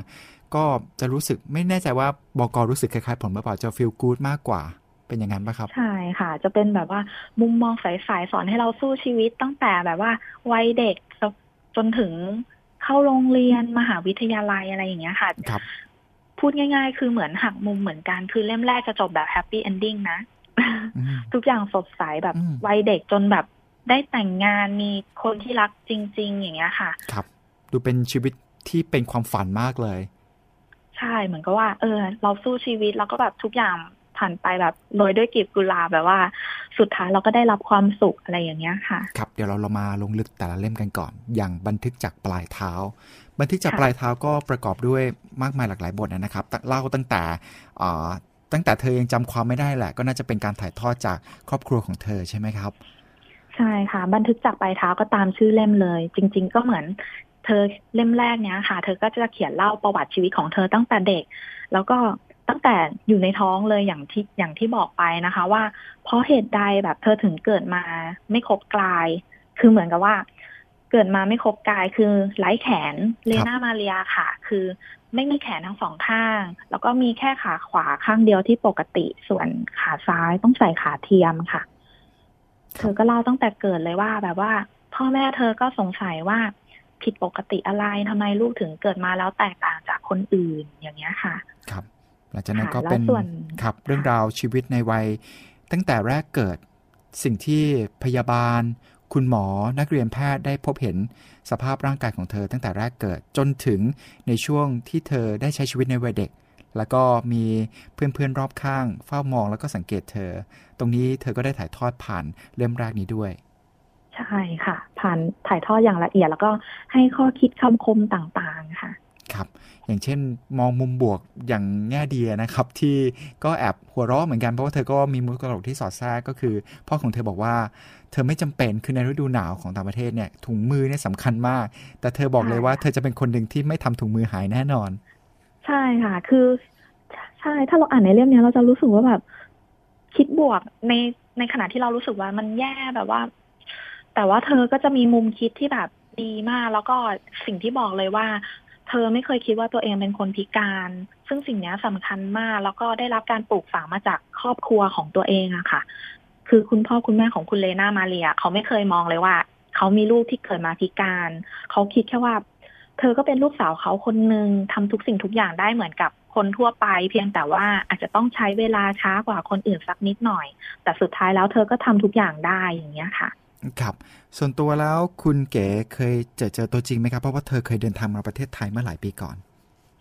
ก็จะรู้สึกไม่แน่ใจว่าบอกอรู้สึกคล้ายๆผมหรือเปล่าจะฟีลกู๊ดมากกว่าเป็นอย่างนั้นปะครับ ใช่ค่ะ จะเป็นแบบว่ามุมมองใสๆสอนให้เราสู้ชีวิตตั้งแต่แบบว่าวัยเด็กจนถึงเข้าโรงเรียนมหาวิทยาลัยอะไรอย่างเงี้ยค่ะครับพูดง่าย ๆ คือเหมือนหักมุมเหมือนกัน คือเล่มแรกจะจบแบบ happy ending นะอืม ทุกอย่างสดใสแบบอืมวัยเด็กจนแบบได้แต่งงานมีคนที่รักจริง ๆ อย่างเงี้ยค่ะ ครับ ดูเป็นชีวิตที่เป็นความฝันมากเลย ใช่เหมือนกับว่า เออ เราสู้ชีวิตแล้วก็แบบทุกอย่างผ่านไปแบบโรยด้วยกลีบกุหลาบแบบว่า สุดท้ายเราก็ได้รับความสุขอะไรอย่างเงี้ยค่ะ ครับ เดี๋ยวเราเรามาลงลึกแต่ละเล่มกันก่อน อย่างบันทึกจากปลายเท้า บันทึกจากค่ะปลายเท้าก็ประกอบด้วยมากมายหลากหลายบทนะครับตั้งเล่าตั้งแต่อ่า ตั้งแต่เธอยังจำความไม่ได้แหละ ก็น่าจะเป็นการถ่ายทอดจากครอบครัวของเธอใช่ไหมครับ ใช่ค่ะ บันทึกจากปลายเท้าก็ตามชื่อเล่มเลย จริง ๆ ก็เหมือนเธอเล่มแรกเนี้ยค่ะ เธอก็จะเขียนเล่าประวัติชีวิตของเธอตั้งแต่เด็ก แล้วก็ตั้งแต่อยู่ในท้องเลยอย่างที่อย่างที่บอกไปนะคะ ว่า เพราะเหตุใดแบบเธอถึงเกิดมาไม่ครบกลาย คือเหมือนกับว่า เกิดมาไม่ครบกายคือไร้แขนเลนามาเรียค่ะ คือ ไม่มีแขนทั้งสองข้าง แล้วก็มีแค่ขาขวาข้างเดียวที่ปกติ ส่วนขาซ้ายต้องใส่ขาเทียมค่ะ เธอก็เล่าตั้งแต่เกิดเลยว่า แบบว่า พ่อแม่เธอก็สงสัยว่าผิดปกติอะไรทำไมลูกถึงเกิดมาแล้วแตกต่างจากคนอื่นอย่างเงี้ยค่ะ ครับ หลังจากนั้นค่ะก็เป็นแล้วส่วนครับเรื่องราวชีวิตในวัย ตั้งแต่แรกเกิดสิ่งที่พยาบาล คุณหมอนักเรียนแพทย์ได้พบเห็นสภาพร่างกายของเธอตั้งแต่แรกเกิดจนถึงในช่วงที่เธอได้ใช้ชีวิตในวัยเด็ก แล้วก็มีเพื่อนๆรอบข้าง เฝ้ามองแล้วก็สังเกตเธอ ตรงนี้เธอก็ได้ถ่ายทอดผ่านเล่มแรกนี้ด้วย ใช่ค่ะ ผ่านถ่ายทอดอย่างละเอียดแล้วก็ให้ข้อคิดคำคมต่างๆค่ะครับอย่างเช่นมองมุมบวกอย่างแง่ดีนะครับ ที่ก็แอบหัวเราะเหมือนกันเพราะว่าเธอก็มีมุกตลกที่สอดแทรกก็คือ พ่อของเธอบอกว่า เธอไม่จำเป็นคือในฤดูหนาวของต่างประเทศเนี่ยถุงมือเนี่ยสำคัญมาก แต่เธอบอกเลยว่าเธอจะเป็นคนหนึ่งที่ไม่ทำถุงมือหายแน่นอน ใช่ค่ะ คือใช่ถ้าเราอ่านในเล่มเนี้ยเราจะรู้สึกว่าแบบ คิดบวกในในขณะที่เรารู้สึกว่ามันแย่แบบว่า แต่ว่าเธอก็จะมีมุมคิดที่แบบดีมาก แล้วก็สิ่งที่บอกเลยว่า เธอไม่เคยคิดว่าตัวเองเป็นคนพิการ ซึ่งสิ่งนี้สำคัญมาก แล้วก็ได้รับการปลูกฝังมาจากครอบครัวของตัวเองอะค่ะ คือคุณพ่อคุณแม่ของคุณเลนามาเรียเขาไม่เคยมองเลยว่า เขามีลูกที่เกิดมาพิการ เขาคิดแค่ว่า เธอก็เป็นลูกสาวเขาคนหนึ่งทำทุกสิ่งทุกอย่างได้เหมือนกับคนทั่วไป เพียงแต่ว่าอาจจะต้องใช้เวลาช้ากว่าคนอื่นสักนิดหน่อย แต่สุดท้ายแล้วเธอก็ทำทุกอย่างได้อย่างเงี้ยค่ะครับ ส่วนตัวแล้วคุณเก๋เคยเจอเจอตัวจริงไหมครับ เพราะว่าเธอเคยเดินทางมาประเทศไทยเมื่อหลายปีก่อน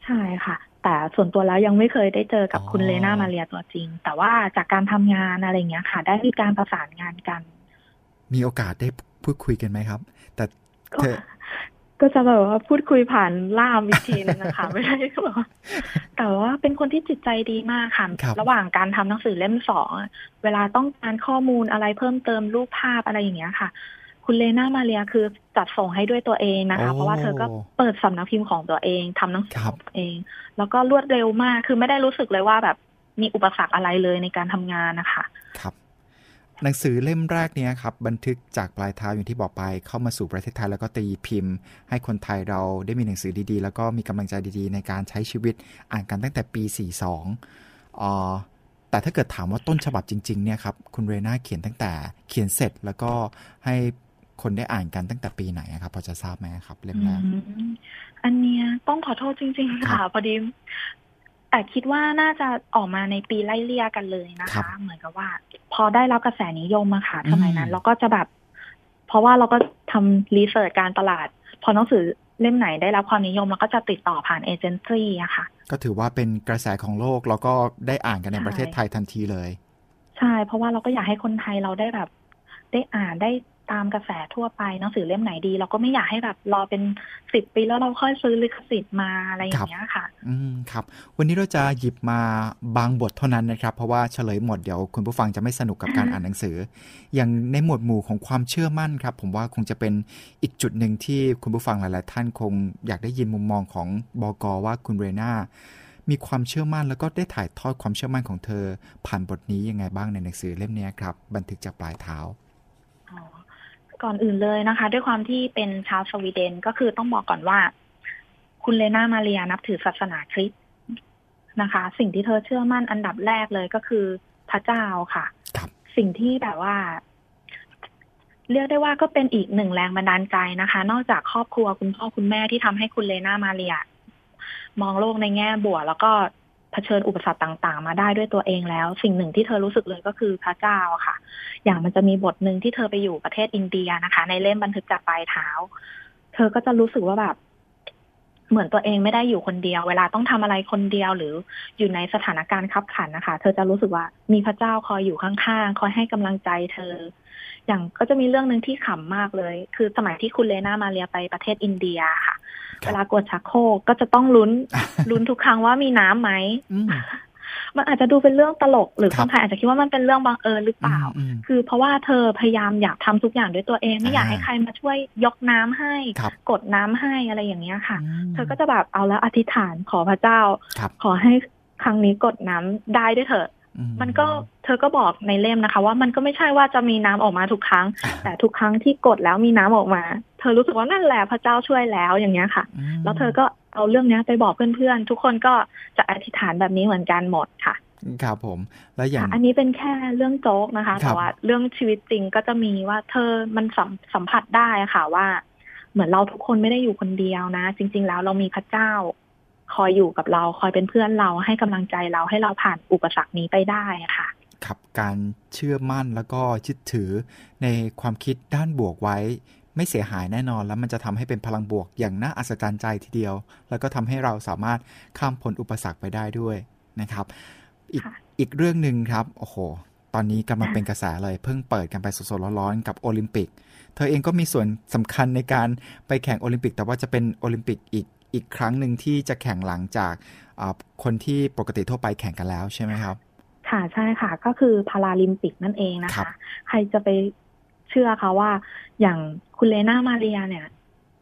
ใช่ค่ะ แต่ส่วนตัวแล้วยังไม่เคยได้เจอกับอ๋อคุณเลนามาเรียตัวจริง แต่ว่าจากการทำงานอะไรเงี้ยค่ะ ได้มีการประสานงานกัน มีโอกาสได้พูดคุยกันไหมครับ แต่ก็เธอก็จะแบบว่าพูดคุยผ่านล่ามวิธีนึงนะคะไม่ได้แบบว่าแต่ว่าเป็นคนที่จิตใจดีมากค่ะครับระหว่างการทำหนังสือเล่มสองอะเวลาต้องการข้อมูลอะไรเพิ่มเติมรูปภาพอะไรอย่างเงี้ยค่ะ คุณเลนามาเรียคือจัดส่งให้ด้วยตัวเองนะคะโอ้เพราะว่าเธอก็เปิดสำนักพิมพ์ของตัวเองทำหนังสือครัขบองตัวเอง แล้วก็รวดเร็วมากคือไม่ได้รู้สึกเลยว่าแบบมีอุปสรรคอะไรเลยในการทำงานนะคะครับหนังสือเล่มแรกเนี้ยครับบันทึกจากปลายเท้าอย่างที่บอกไปเข้ามาสู่ประเทศไทยแล้วก็ตีพิมพ์ ให้คนไทยเราได้มีหนังสือดีๆ แล้วก็มีกำลังใจดีๆ ในการใช้ชีวิตอ่านกันตั้งแต่ปี 42อ่อแต่ถ้าเกิดถามว่าต้นฉบับจริงๆเนี่ยครับคุณเรนาเขียนตั้งแต่เขียนเสร็จแล้วก็ให้ คนได้อ่านกันตั้งแต่ปีไหนอะครับ พอจะทราบไหมครับ เล่มแรกอืมอันเนี้ยต้องขอโทษจริง ๆครัค่ะบพอดีแต่คิดว่าน่าจะออกมาในปีไล่เลี่ยกันเลยนะครัคะบเหมือนกับว่า พอได้รับกระแสนิยมมาค่ะอืมสมัยนั้น เราก็จะแบบ เพราะว่าเราก็ทำรีเสิร์ชการตลาด พอหนังสือเล่มไหนได้รับความนิยมเราก็จะติดต่อผ่านเอเจนซี่อะค่ะ ก็ถือว่าเป็นกระแสของโลก แล้วก็ได้อ่านกันในใช่ประเทศไทยทันทีเลย ใช่ เพราะว่าเราก็อยากให้คนไทยเราได้แบบ ได้อ่านได้ ตามกระแสทั่วไปหนังสือเล่มไหนดี เราก็ไม่อยากให้แบบรอเป็นสิบปีแล้วเราค่อยซื้อลิขสิทธิ์มาอะไรอย่างเงี้ยค่ะ อืมครับ วันนี้เราจะหยิบมาบางบทเท่านั้นนะครับ เพราะว่าเฉลยหมดเดี๋ยวคุณผู้ฟังจะไม่สนุกกับการอ่านหนังสือ อย่างในหมวดหมู่ของความเชื่อมั่นครับ ผมว่าคงจะเป็นอีกจุดหนึ่งที่คุณผู้ฟังหลาย ๆ ท่านคงอยากได้ยินมุมมองของบอกอว่าคุณเรนามีความเชื่อมั่นแล้วก็ได้ถ่ายทอดความเชื่อมั่นของเธอ ผ่านบทนี้ยังไงบ้างในหนังสือเล่มนี้ครับ บันทึกจากปลายเท้าอ๋อ ก่อนอื่นเลยนะคะ ด้วยความที่เป็นชาวสวีเดนก็คือต้องบอกก่อนว่า คุณเลนามาเรียนับถือศาสนาคริสต์นะคะ สิ่งที่เธอเชื่อมั่นอันดับแรกเลยก็คือพระเจ้าค่ะครับสิ่งที่แบบว่า เรียกได้ว่าก็เป็นอีกหนึ่งแรงบันดาลใจนะคะ นอกจากครอบครัวคุณพ่อคุณแม่ที่ทำให้คุณเลนามาเรียมองโลกในแง่บวกแล้วก็ เผชิญอุปสรรคต่าง ๆ มาได้ด้วยตัวเองแล้ว สิ่งหนึ่งที่เธอรู้สึกเลยก็คือพระเจ้าค่ะ อย่างมันจะมีบทหนึ่งที่เธอไปอยู่ประเทศอินเดียนะคะ ในเล่มบันทึกจากปลายเท้า เธอก็จะรู้สึกว่าแบบเหมือนตัวเองไม่ได้อยู่คนเดียว เวลาต้องทำอะไรคนเดียวหรืออยู่ในสถานการณ์ขับขันนะคะ เธอจะรู้สึกว่ามีพระเจ้าคอยอยู่ข้างๆคอยให้กำลังใจเธอ อย่างก็จะมีเรื่องหนึ่งที่ขำมากเลย คือสมัยที่คุณเลนามาเรียไปประเทศอินเดียค่ะ เวลากดชักโครกก็จะต้องลุ้นลุ้นทุกครั้งว่ามีน้ำไหมอืมมันอาจจะดูเป็นเรื่องตลก หรือคครับนไทยอาจจะคิดว่ามันเป็นเรื่องบังเอิญหรือเปล่าอืมคือเพราะว่าเธอพยายามอยากทำทุกอย่างด้วยตัวเอง ไม่อยากอ่าให้ใครมาช่วยยกน้ำให้ครับกดน้ำให้อะไรอย่างเงี้ยค่ะอืมเธอก็จะแบบเอาแล้วอธิษฐานขอพระเจ้าครับขอให้ครั้งนี้กดน้ำได้ด้วยเถอะอื มันก็เธอก็บอกในเล่มนะคะ ว่ามันก็ไม่ใช่ว่าจะมีน้ำออกมาทุกครั้ง แต่ทุกครั้งที่กดแล้วมีน้ำออกมา เธอรู้สึกว่านั่นแหละพระเจ้าช่วยแล้วอย่างเงี้ยค่ะอืมแล้วเธอก็เอาเรื่องเนี้ยไปบอกเพื่อนๆ ทุกคนก็จะอธิษฐานแบบนี้เหมือนกันหมดค่ะครับผมแล้วอย่างค่ะอันนี้เป็นแค่เรื่องโจ๊กนะคะครับแต่ว่าเรื่องชีวิตจริงก็จะมีว่าเธอมันสัมสัมผัสได้อะค่ะว่า เหมือนเราทุกคนไม่ได้อยู่คนเดียวนะ จริง ๆ แล้วเรามีพระเจ้า คอยอยู่กับเราคอยเป็นเพื่อนเราให้กำลังใจเราให้เราผ่านอุปสรรคนี้ไปได้อะค่ะครับการเชื่อมั่นแล้วก็ยึดถือในความคิดด้านบวกไว้ ไม่เสียหายแน่นอน แล้วมันจะทำให้เป็นพลังบวกอย่างน่าอัศจรรย์ใจทีเดียว แล้วก็ทำให้เราสามารถข้ามพ้นอุปสรรคไปได้ด้วยนะครับ อีกค่ะอีกเรื่องหนึ่งครับโอ้โหตอนนี้กำลังเป็นกระแสเลยเพิ่งเปิดกันไปสดๆร้อนๆกับโอลิมปิก เธอเองก็มีส่วนสำคัญในการไปแข่งโอลิมปิก แต่ว่าจะเป็นโอลิมปิกอีก อีกครั้งหนึ่งที่จะแข่งหลังจากอ่าคนที่ปกติทั่วไปแข่งกันแล้วใช่ไหมครับ ค่ะใช่ค่ะ ก็คือพาราลิมปิกนั่นเองนะครัคะบใครจะไปเชื่อคะว่า อย่างคุณเลนามาเรียเนี่ย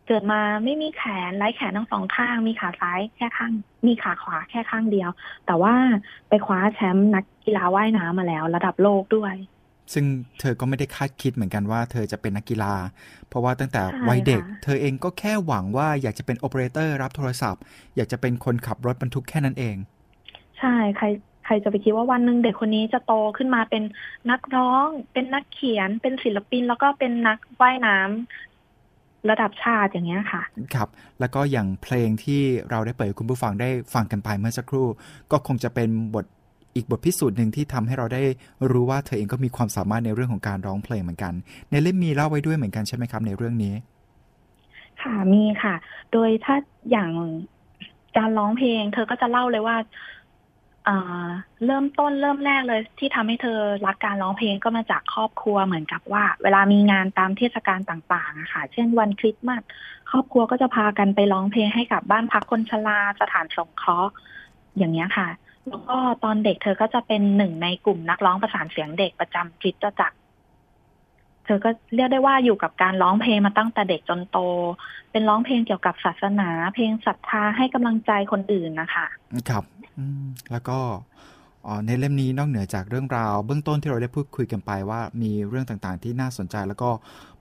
เกิดมาไม่มีแขนไร้แขนทั้งสองข้าง มีขาซ้ายแค่ข้าง มีขาขวาแค่ข้างเดียว แต่ว่าไปคว้าแชมป์นักกีฬาว่ายน้ำมาแล้ว ระดับโลกด้วย ซึ่งเธอก็ไม่ได้คาดคิดเหมือนกันว่าเธอจะเป็นนักกีฬา เพราะว่าตั้งแต่วัยเด็ก เธอเองก็แค่หวังว่าอยากจะเป็นโอเปอเรเตอร์รับโทรศัพท์ อยากจะเป็นคนขับรถบรรทุกแค่นั้นเอง ใช่ใครใครจะไปคิดว่าวันหนึ่งเด็กคนนี้จะโตขึ้นมาเป็นนักร้อง เป็นนักเขียน เป็นศิลปิน แล้วก็เป็นนักว่ายน้ำระดับชาติอย่างเงี้ยค่ะ ครับ แล้วก็อย่างเพลงที่เราได้เปิดให้คุณผู้ฟังได้ฟังกันไปเมื่อสักครู่ ก็คงจะเป็นบท อีกบทพิสูจน์หนึ่งที่ทำให้เราได้รู้ว่าเธอเองก็มีความสามารถในเรื่องของการร้องเพลงเหมือนกัน ในเล่มมีเล่าไว้ด้วยเหมือนกันใช่ไหมครับ ในเรื่องนี้ ค่ะมีค่ะ โดยถ้าอย่างการร้องเพลง เธอก็จะเล่าเลยว่าเริ่มต้นเริ่มแรกเลยที่ทำให้เธอรักการร้องเพลงก็มาจากครอบครัวเหมือนกับว่า เวลามีงานตามเทศกาลต่างๆอะค่ะ เช่นวันคริสต์มาสครอบครัวก็จะพากันไปร้องเพลงให้กับบ้านพักคนชราสถานสงเคราะห์อย่างเงี้ยค่ะ แล้วก็ตอนเด็กเธอก็จะเป็นหนึ่งในกลุ่มนักร้องประสานเสียงเด็กประจำคริตจักรเธอก็เรียกได้ว่าอยู่กับการร้องเพลงมาตั้งแต่เด็กจนโต เป็นร้องเพลงเกี่ยวกับศาสนา เพลงศรัทธาให้กำลังใจคนอื่นนะคะ ครับแล้วก็ ในเล่มนี้นอกเหนือจากเรื่องราว เบื้องต้นที่เราได้พูดคุยกันไปว่ามีเรื่องต่างๆ ที่น่าสนใจแล้วก็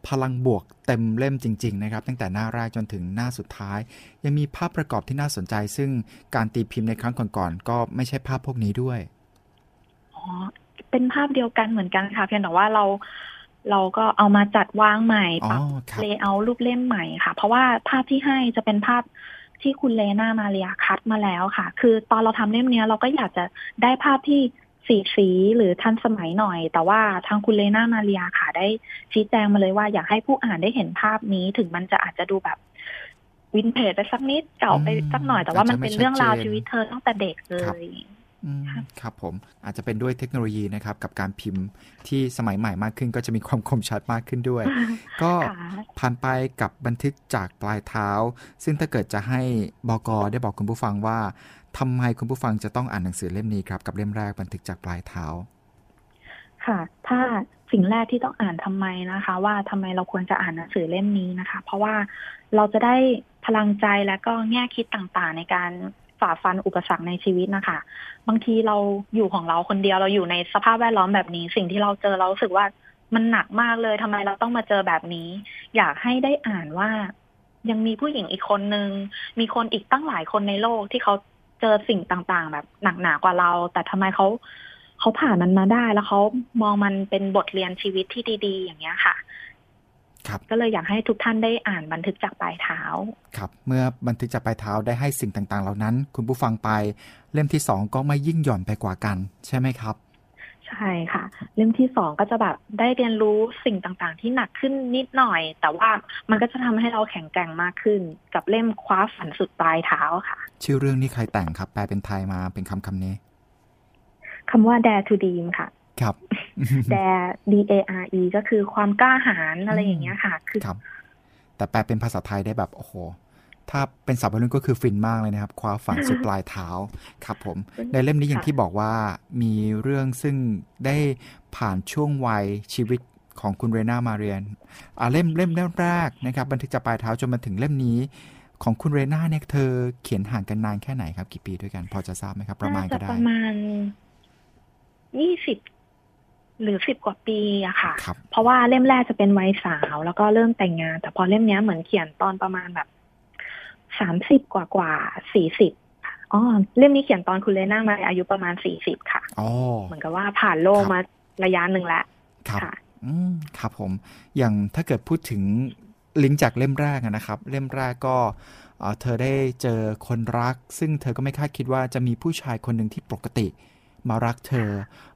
พลังบวกเต็มเล่มจริง ๆ นะครับ ตั้งแต่หน้าแรกจนถึงหน้าสุดท้าย ยังมีภาพประกอบที่น่าสนใจ ซึ่งการตีพิมพ์ในครั้งก่อนๆก็ไม่ใช่ภาพพวกนี้ด้วยอ๋อเป็นภาพเดียวกันเหมือนกันค่ะ เพียงแต่ว่าเราเราก็เอามาจัดวางใหม่ปรับ layout รูปเล่มใหม่ค่ะ เพราะว่าภาพที่ให้จะเป็นภาพ ที่คุณเลนามาเรียคัดมาแล้วค่ะ คือตอนเราทำเล่มนี้เราก็อยากจะได้ภาพที่สีสีหรือทันสมัยหน่อย แต่ว่าทางคุณเลนามาเรียค่ะ ได้ชี้แจงมาเลยว่าอยากให้ผู้อ่านได้เห็นภาพนี้ถึงมันจะอาจจะดูแบบวินเทจไปสักนิดเก่าไปสักหน่อยแต่ว่ามันเป็นเรื่องราวชีวิตเธอตั้งแต่เด็กเลย ครับผมอาจจะเป็นด้วยเทคโนโลยีนะครับ กับการพิมพ์ที่สมัยใหม่มากขึ้น ก็จะมีความคมชัดมากขึ้นด้วย ก็ผ่านไปกับบันทึกจากปลายเท้า ซึ่งถ้าเกิดจะให้บอกอได้บอกคุณผู้ฟังว่าทำไมคุณผู้ฟังจะต้องอ่านหนังสือเล่มนี้ครับกับเล่มแรกบันทึกจากปลายเท้า ค่ะ ถ้าสิ่งแรกที่ต้องอ่านทำไมนะคะ ว่าทำไมเราควรจะอ่านหนังสือเล่มนี้นะคะ เพราะว่าเราจะได้พลังใจและก็แง่คิดต่างๆ ในการ ฝ่าฟันอุปสรรคในชีวิตนะคะ บางทีเราอยู่ของเราคนเดียวเราอยู่ในสภาพแวดล้อมแบบนี้ สิ่งที่เราเจอเราสึกว่ามันหนักมากเลยทำไมเราต้องมาเจอแบบนี้ อยากให้ได้อ่านว่ายังมีผู้หญิงอีกคนนึง มีคนอีกตั้งหลายคนในโลกที่เขาเจอสิ่งต่างๆ แบบหนักหนากว่าเรา แต่ทำไมเขาเขาผ่านมันมาได้แล้วเขามองมันเป็นบทเรียนชีวิตที่ดี ๆ อย่างเงี้ยค่ะ ก็เลยอยากให้ทุกท่านได้อ่านบันทึกจากปลายเท้า ครับ เมื่อบันทึกจากปลายเท้าได้ให้สิ่งต่างๆ เหล่านั้น คุณผู้ฟังไปเล่มที่สองก็ไม่ยิ่งหย่อนไปกว่ากัน ใช่ไหมครับ ใช่ค่ะ เล่มที่สองก็จะแบบได้เรียนรู้สิ่งต่างๆ ที่หนักขึ้นนิดหน่อย แต่ว่ามันก็จะทำให้เราแข็งแกร่งมากขึ้น กับเล่มคว้าฝันสุดปลายเท้าค่ะ ชื่อเรื่องนี้ใครแต่งครับ แปลเป็นไทยมาเป็นคำคำนี้คำว่า dare to dream ค่ะ ครับ dare D A R E ก็คือความกล้าหาญอะไรอย่างเงี้ยค่ะ คือครับ แต่แปลเป็นภาษาไทยได้แบบโอ้โห ถ้าเป็นศัพท์วัยรุ่นก็คือฟินมากเลยนะครับ คว้าฝันสุดปลายเท้า ครับผม ในเล่มนี้อย่างที่บอกว่ามีเรื่องซึ่งได้ผ่านช่วงวัยชีวิตของคุณเรนามาเรียนอ่าเล่มเล่มแรกนะครับ บันทึกจากปลายเท้าจนมาถึงเล่มนี้ของคุณเรนาเนี่ยเธอเขียนห่างกันนานแค่ไหนครับ กี่ปีด้วยกัน พอจะทราบไหมครับ ประมาณก็ได้ประมาณยี่สิบ หรือสิบกว่าปีอะค่ะ เพราะว่าเล่มแรกจะเป็นวัยสาว แล้วก็เริ่มแต่งงาน แต่พอเล่มนี้เหมือนเขียนตอนประมาณแบบสามสิบกว่ากว่าสี่สิบอ๋อเล่มนี้เขียนตอนคุณเลน่ามาอายุประมาณสี่สิบค่ะอ๋อเหมือนกับว่าผ่านโลกมาระยะหนึ่งแล้วครับอืมครับผม อย่างถ้าเกิดพูดถึงลิงก์จากเล่มแรกนะครับ เล่มแรกก็เธอได้เจอคนรัก ซึ่งเธอก็ไม่คาดคิดว่าจะมีผู้ชายคนหนึ่งที่ปกติ มารักเธอ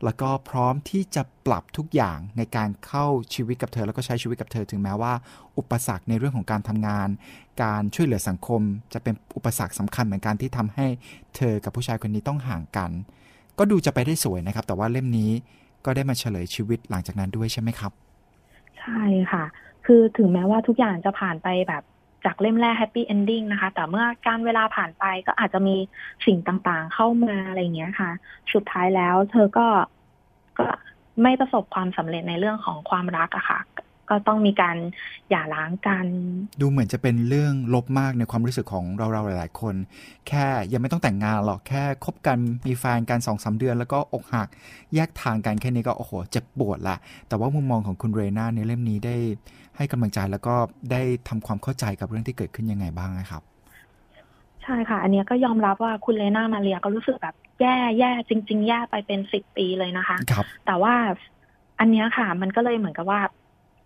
แล้วก็พร้อมที่จะปรับทุกอย่างในการเข้าชีวิตกับเธอ แล้วก็ใช้ชีวิตกับเธอถึงแม้ว่า อุปสรรคในเรื่องของการทำงาน การช่วยเหลือสังคม จะเป็นอุปสรรคสำคัญเหมือนกันที่ทำให้เธอกับผู้ชายคนนี้ต้องห่างกัน ก็ดูจะไปได้สวยนะครับ แต่ว่าเล่มนี้ก็ได้มาเฉลยชีวิตหลังจากนั้นด้วยใช่ไหมครับ ใช่ค่ะ คือถึงแม้ว่าทุกอย่างจะผ่านไปแบบ จากเล่มแรกแฮปปี้เอนดิ้งนะคะ แต่เมื่อการเวลาผ่านไปก็อาจจะมีสิ่งต่างๆ เข้ามาอะไรเงี้ยค่ะ สุดท้ายแล้ว เธอก็ก็ไม่ประสบความสำเร็จในเรื่องของความรักอะค่ะ ก็ต้องมีการหย่าร้างกัน ดูเหมือนจะเป็นเรื่องลบมากในความรู้สึกของเราๆหลาย ๆ คน แค่ยังไม่ต้องแต่งงานหรอกแค่คบกันมีแฟนกันสองสาเดือน แล้วก็อกหักแยกทางกันแค่นี้ก็โอ้โหเจ็บปวดละแต่ว่ามุมมองของคุณเรนาในเล่มนี้ได้ให้กำลังใจแล้วก็ได้ทำความเข้าใจกับเรื่องที่เกิดขึ้นยังไงบ้างนะครับใช่ค่ะ อันนี้ก็ยอมรับว่าคุณเลนามาเรียก็รู้สึกแบบแย่แย่จริง ๆ แย่ไปเป็นสิบปีเลยนะคะครับแต่ว่าอันเนี้ยค่ะ มันก็เลยเหมือนกับว่า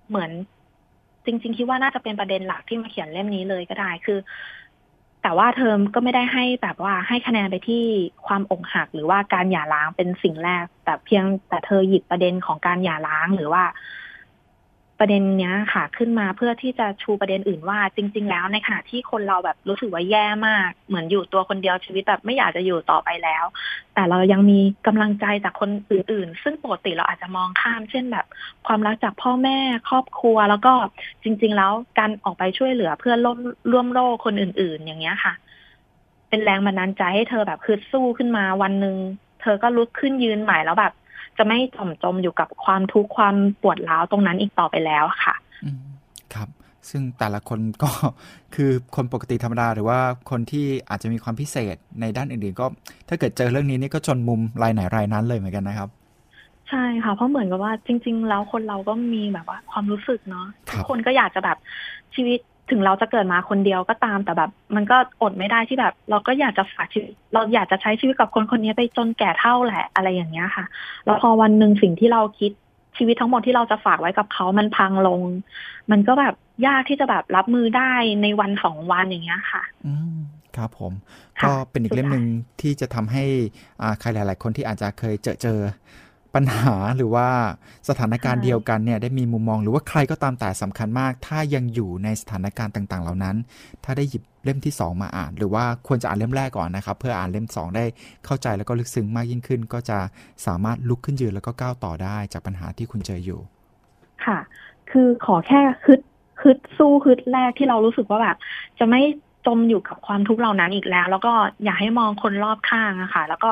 เหมือน จริง ๆ คิดว่าน่าจะเป็นประเด็นหลักที่มาเขียนเล่มนี้เลยก็ได้คือ แต่ว่าเทอมก็ไม่ได้ให้แบบว่าให้คะแนนไปที่ความอกหัก หรือว่าการหย่าร้างเป็นสิ่งแรก แต่เพียงแต่เธอหยิบประเด็นของการหย่าร้างหรือว่า ประเด็นเนี้ยค่ะ ขึ้นมาเพื่อที่จะชูประเด็นอื่นว่า จริง ๆ แล้วในขณะที่คนเราแบบรู้สึกว่าแย่มาก เหมือนอยู่ตัวคนเดียวชีวิตแบบไม่อยากจะอยู่ต่อไปแล้ว แต่เรายังมีกำลังใจจากคนอื่น ๆ ซึ่งปกติเราอาจจะมองข้าม เช่นแบบ ความรักจากพ่อแม่ครอบครัว แล้วก็จริง ๆ แล้วการออกไปช่วยเหลือเพื่อนร่วมร่วมโลกคนอื่น ๆ อย่างเงี้ยค่ะ เป็นแรงบันดาลใจให้เธอแบบคือสู้ขึ้นมาวันหนึ่งเธอก็ลุกขึ้นยืนใหม่แล้วแบบ จะไม่จมจมอยู่กับความทุกข์ความปวดร้าวตรงนั้นอีกต่อไปแล้วค่ะอืมครับซึ่งแต่ละคนก็คือคนปกติธรรมดาหรือว่าคนที่อาจจะมีความพิเศษในด้านอื่นๆ ก็ ถ้าเกิดเจอเรื่องนี้นี่ก็จนมุมรายไหนรายนั้นเลยเหมือนกันนะครับ ใช่ค่ะ เพราะเหมือนกับว่าจริง ๆ แล้วคนเราก็มีแบบว่าความรู้สึกเนาะครับทุกคนก็อยากจะแบบชีวิต ถึงเราจะเกิดมาคนเดียวก็ตามแต่แบบ มันก็อดไม่ได้ที่แบบ เราก็อยากจะฝากชีวิตเราอยากจะใช้ชีวิตกับคนคนนี้ไปจนแก่เท่าแหละอะไรอย่างเงี้ยค่ะ แล้วพอวันหนึ่งสิ่งที่เราคิดชีวิตทั้งหมดที่เราจะฝากไว้กับเขามันพังลง มันก็แบบยากที่จะแบบรับมือได้ในวันสองวันอย่างเงี้ยค่ะ อืมครับผมค่ะก็เป็นอีกเล่มหนึ่งที่จะทำให้อ่าใครหลาย ๆ คนที่อาจจะเคยเจอเจอ ปัญหาหรือว่าสถานการณ์เดียวกันเนี่ยได้มีมุมมองหรือว่าใครก็ตามแต่สำคัญมาก ถ้ายังอยู่ในสถานการณ์ต่าง ๆ เหล่านั้น ถ้าได้หยิบเล่มที่ 2 มาอ่าน หรือว่าควรจะอ่านเล่มแรกก่อนนะครับ เพื่ออ่านเล่ม 2 ได้เข้าใจแล้วก็ลึกซึ้งมากยิ่งขึ้น ก็จะสามารถลุกขึ้นยืนแล้วก็ก้าวต่อได้จากปัญหาที่คุณเจออยู่ ค่ะ คือขอแค่ฮึดฮึดสู้ฮึดแรกที่เรารู้สึกว่าแบบจะไม่จมอยู่กับความทุกข์เหล่านั้นอีกแล้ว แล้วก็อยากให้มองคนรอบข้างอะค่ะ แล้วก็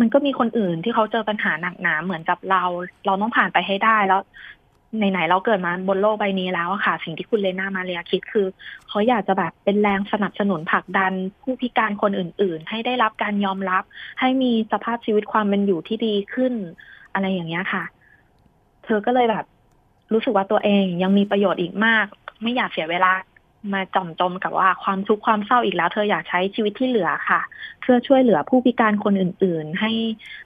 มันก็มีคนอื่นที่เขาเจอปัญหาหนักหนาเหมือนกับเรา เราต้องผ่านไปให้ได้แล้วไหนๆเราเกิดมาบนโลกใบนี้แล้วอะค่ะ สิ่งที่คุณเลนามาเรียคิดคือเขาอยากจะแบบเป็นแรงสนับสนุนผลักดันผู้พิการคนอื่น ๆ ให้ได้รับการยอมรับ ให้มีสภาพชีวิตความเป็นอยู่ที่ดีขึ้น อะไรอย่างเงี้ยค่ะ เธอก็เลยแบบ รู้สึกว่าตัวเองยังมีประโยชน์อีกมาก ไม่อยากเสียเวลา มาจอมจมกับว่าความทุกข์ความเศร้าอีกแล้ว เธออยากใช้ชีวิตที่เหลือค่ะ เพื่อช่วยเหลือผู้พิการคนอื่น ๆ ให้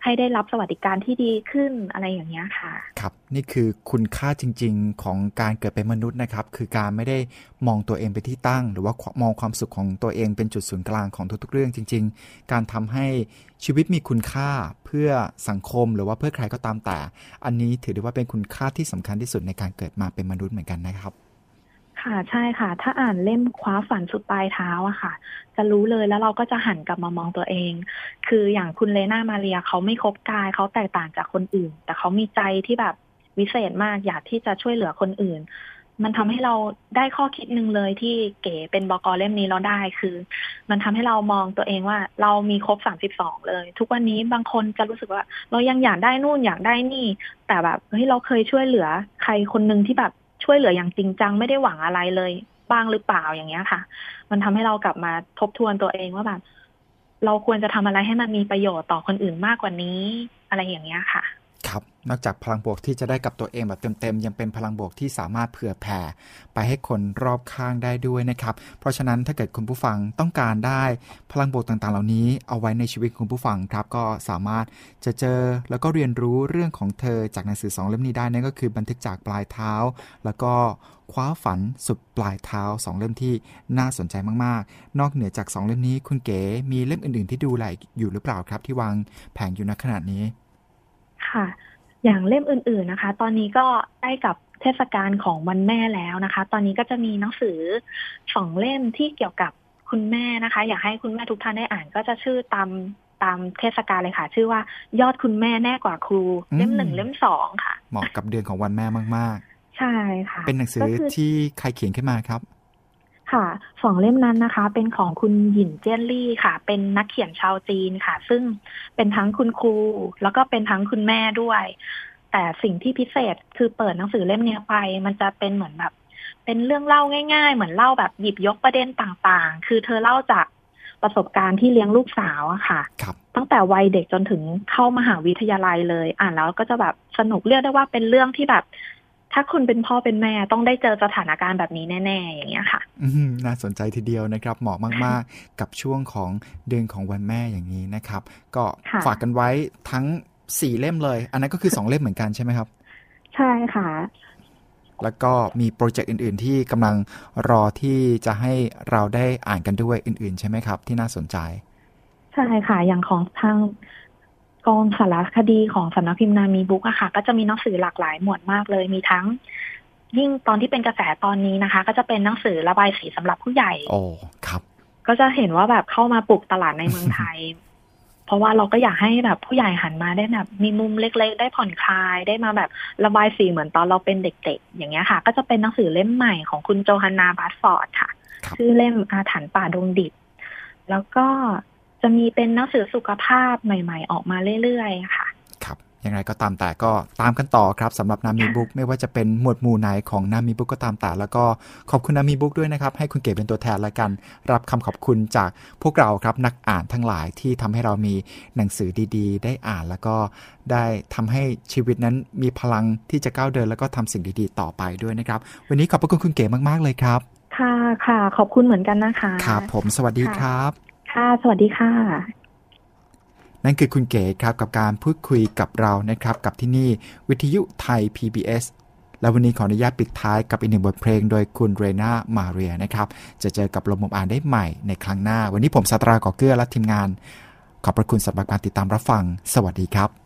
ให้ได้รับสวัสดิการที่ดีขึ้นอะไรอย่างเงี้ค่ะ ครับ นี่คือคุณค่าจริง ๆ ของการเกิดเป็นมนุษย์นะครับ คือการไม่ได้มองตัวเองเป็นที่ตั้ง หรือว่ามองความสุขของตัวเองเป็นจุดศูนย์กลางของทุกๆเรื่องจริง ๆ การทำให้ชีวิตมีคุณค่าเพื่อสังคมหรือว่าเพื่อใครก็ตามแต่ อันนี้ถือได้ว่าเป็นคุณค่าที่สำคัญที่สุดในการเกิดมาเป็นมนุษย์เหมือนกันนะครับ ค่ะใช่ค่ะ ถ้าอ่านเล่มคว้าฝันสุดปลายเท้าอะค่ะ จะรู้เลยแล้วเราก็จะหันกลับมามองตัวเอง คืออย่างคุณเลนามาเรียเขาไม่คบกายเขาแตกต่างจากคนอื่น แต่เขามีใจที่แบบวิเศษมากอยากที่จะช่วยเหลือคนอื่น มันทำให้เราได้ข้อคิดหนึ่งเลยที่เก๋เป็นบกเล่มนี้เราได้คือ มันทำให้เรามองตัวเองว่า เรามีครบสามสิบสองเลย ทุกวันนี้บางคนจะรู้สึกว่า เรายังอยากได้นู่นอยากได้นี่ แต่แบบเฮ้ยเราเคยช่วยเหลือ ใครคนหนึ่งที่แบบ ช่วยเหลืออย่างจริงจังไม่ได้หวังอะไรเลย บ้างหรือเปล่าอย่างเงี้ยค่ะ มันทำให้เรากลับมาทบทวนตัวเองว่าแบบเราควรจะทำอะไรให้มันมีประโยชน์ต่อคนอื่นมากกว่านี้ อะไรอย่างเงี้ยค่ะ ครับ นอกจากพลังบวกที่จะได้กับตัวเองแบบเต็มๆ ยังเป็นพลังบวกที่สามารถเผื่อแผ่ ไปให้คนรอบข้างได้ด้วยนะครับ เพราะฉะนั้นถ้าเกิดคุณผู้ฟังต้องการได้พลังบวกต่างๆ เหล่านี้เอาไว้ในชีวิตคุณผู้ฟังครับ ก็สามารถจะเจอแล้วก็เรียนรู้เรื่องของเธอจากหนังสือสองเล่มนี้ได้นั่นก็คือบันทึกจากปลายเท้า แล้วก็คว้าฝันสุดปลายเท้าสองเล่มที่น่าสนใจมากๆ นอกเหนือจากสองเล่มนี้คุณเก๋มีเล่มอื่นๆ ที่ดูแลอยู่หรือเปล่าครับ ที่วางแผงอยู่ณขณะนี้ ค่ะ อย่างเล่มอื่นๆนะคะ ตอนนี้ก็ได้กับเทศกาลของวันแม่แล้วนะคะ ตอนนี้ก็จะมีหนังสือสองเล่มที่เกี่ยวกับคุณแม่นะคะ อยากให้คุณแม่ทุกท่านได้อ่านก็จะชื่อตามตามเทศกาลเลยค่ะ ชื่อว่ายอดคุณแม่แน่กว่าครู เล่มหนึ่งอืมเล่มสองค่ะ เหมาะกับเดือนของวันแม่มากใช่ค่ะๆเป็นหนังสือก็คือที่ใครเขียนขึ้นมาครับ ค่ะสองเล่มนั้นนะคะ เป็นของคุณหยินเจี้ยนลี่ค่ะ เป็นนักเขียนชาวจีนค่ะ ซึ่งเป็นทั้งคุณครู แล้วก็เป็นทั้งคุณแม่ด้วย แต่แต่สิ่งที่พิเศษคือเปิดหนังสือเล่มเนี้ยไป มันจะเป็นเหมือนแบบ เป็นเรื่องเล่าง่าย ๆ เหมือนเล่าแบบหยิบยกประเด็นต่างๆ คือเธอเล่าจากประสบการณ์ที่เลี้ยงลูกสาวอะค่ะครับตั้งแต่วัยเด็กจนถึงเข้ามหาวิทยาลัยเลย อ่านแล้วก็จะแบบสนุกเรียกได้ว่าเป็นเรื่องที่แบบ ถ้าคุณเป็นพ่อเป็นแม่ต้องได้เจอสถานการณ์แบบนี้แน่ ๆ อย่างเงี้ยค่ะอืมน่าสนใจทีเดียวนะครับเหมาะมาก ๆ กับช่วงของเดือนของวันแม่อย่างนี้นะครับ ก็ค่ะฝากกันไว้ทั้ง4เล่มเลย อันนั้นก็คือ2เล่มเหมือนกันใช่ไหมครับ ใช่ค่ะแล้วก็มีโปรเจกต์อื่น ๆ ที่กำลังรอที่จะให้เราได้อ่านกันด้วยอื่น ๆ ใช่ไหมครับ ที่น่าสนใจ ใช่ค่ะ อย่างของทาง กองสารคดีของสำนักพิมพ์นามีบุ๊กอะค่ะ ก็จะมีหนังสือหลากหลายหมวดมากเลยมีทั้ง ยิ่งตอนที่เป็นกระแสตอนนี้นะคะ ก็จะเป็นหนังสือระบายสีสำหรับผู้ใหญ่โอ้ครับ ก็จะเห็นว่าแบบเข้ามาปลุกตลาดในเมืองไทย เพราะว่าเราก็อยากให้แบบผู้ใหญ่หันมาได้แบบ มีมุมเล็กๆ ได้ผ่อนคลายได้มาแบบระบายสีเหมือนตอนเราเป็นเด็ก ๆ อย่างเงี้ยค่ะ ก็จะเป็นหนังสือเล่มใหม่ของคุณโจฮันนาบาสฟอร์ดค่ะครับชื่อเล่มอาถรรพ์ป่าดงดิบแล้วก็ จะมีเป็นหนังสือสุขภาพใหม่ ๆ ออกมาเรื่อยๆ ค่ะครับยังไงก็ตามแต่ก็ตามกันต่อครับสำหรับนามีบุ๊กไม่ว่าจะเป็นหมวดหมู่ไหนของนามีบุ๊กก็ตามแต่แล้วก็ขอบคุณนามีบุ๊กด้วยนะครับ ให้คุณเก๋เป็นตัวแทนและกัน รับคำขอบคุณจากพวกเราครับนักอ่านทั้งหลายที่ทำให้เรามีหนังสือดีๆ ได้อ่านแล้วก็ได้ทำให้ชีวิตนั้นมีพลังที่จะก้าวเดินแล้วก็ทำสิ่งดีๆ ต่อไปด้วยนะครับ วันนี้ขอบพระคุณคุณเก๋มากๆเลยครับ ค่ะค่ะขอบคุณเหมือนกันนะคะครับผมสวัสดีค่ะครับ ค่ะ สวัสดีค่ะ นั่นคือคุณเก๋ครับกับการพูดคุยกับเรานะครับ กับที่นี่วิทยุไทย PBS และวันนี้ขออนุญาตปิดท้ายกับอีกหนึ่งบทเพลง โดยคุณเรนามาเรียนะครับ จะเจอกับลมมุมอ่านได้ใหม่ในครั้งหน้า วันนี้ผมสตราก่อเกื้อและทีมงาน ขอบพระคุณสำหรับการติดตามรับฟัง สวัสดีครับ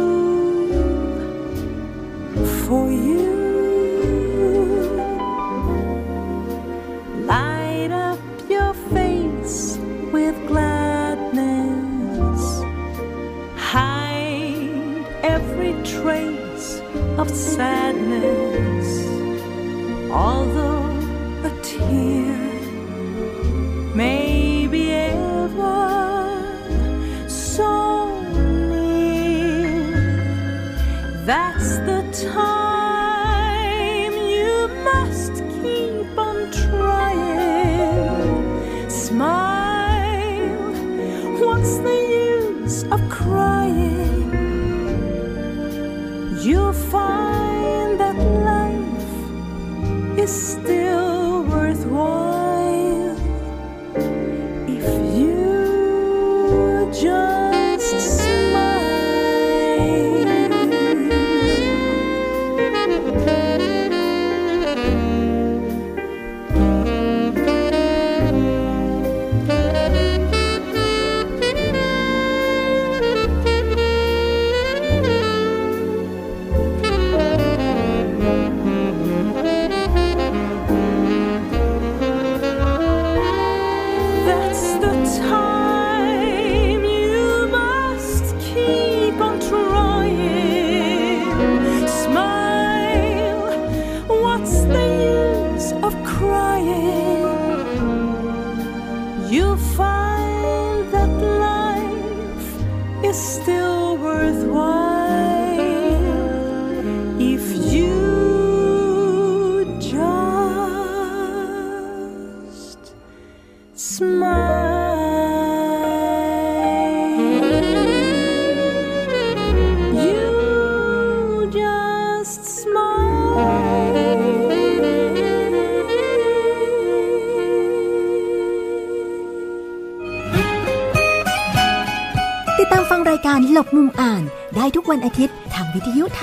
sadness. Although a tear may be ever so near, that's the time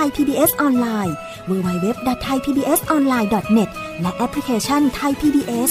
ย PBS ออนไลน์ www.thaipbsonline.net และแอปพลิเคชัน Thai PBS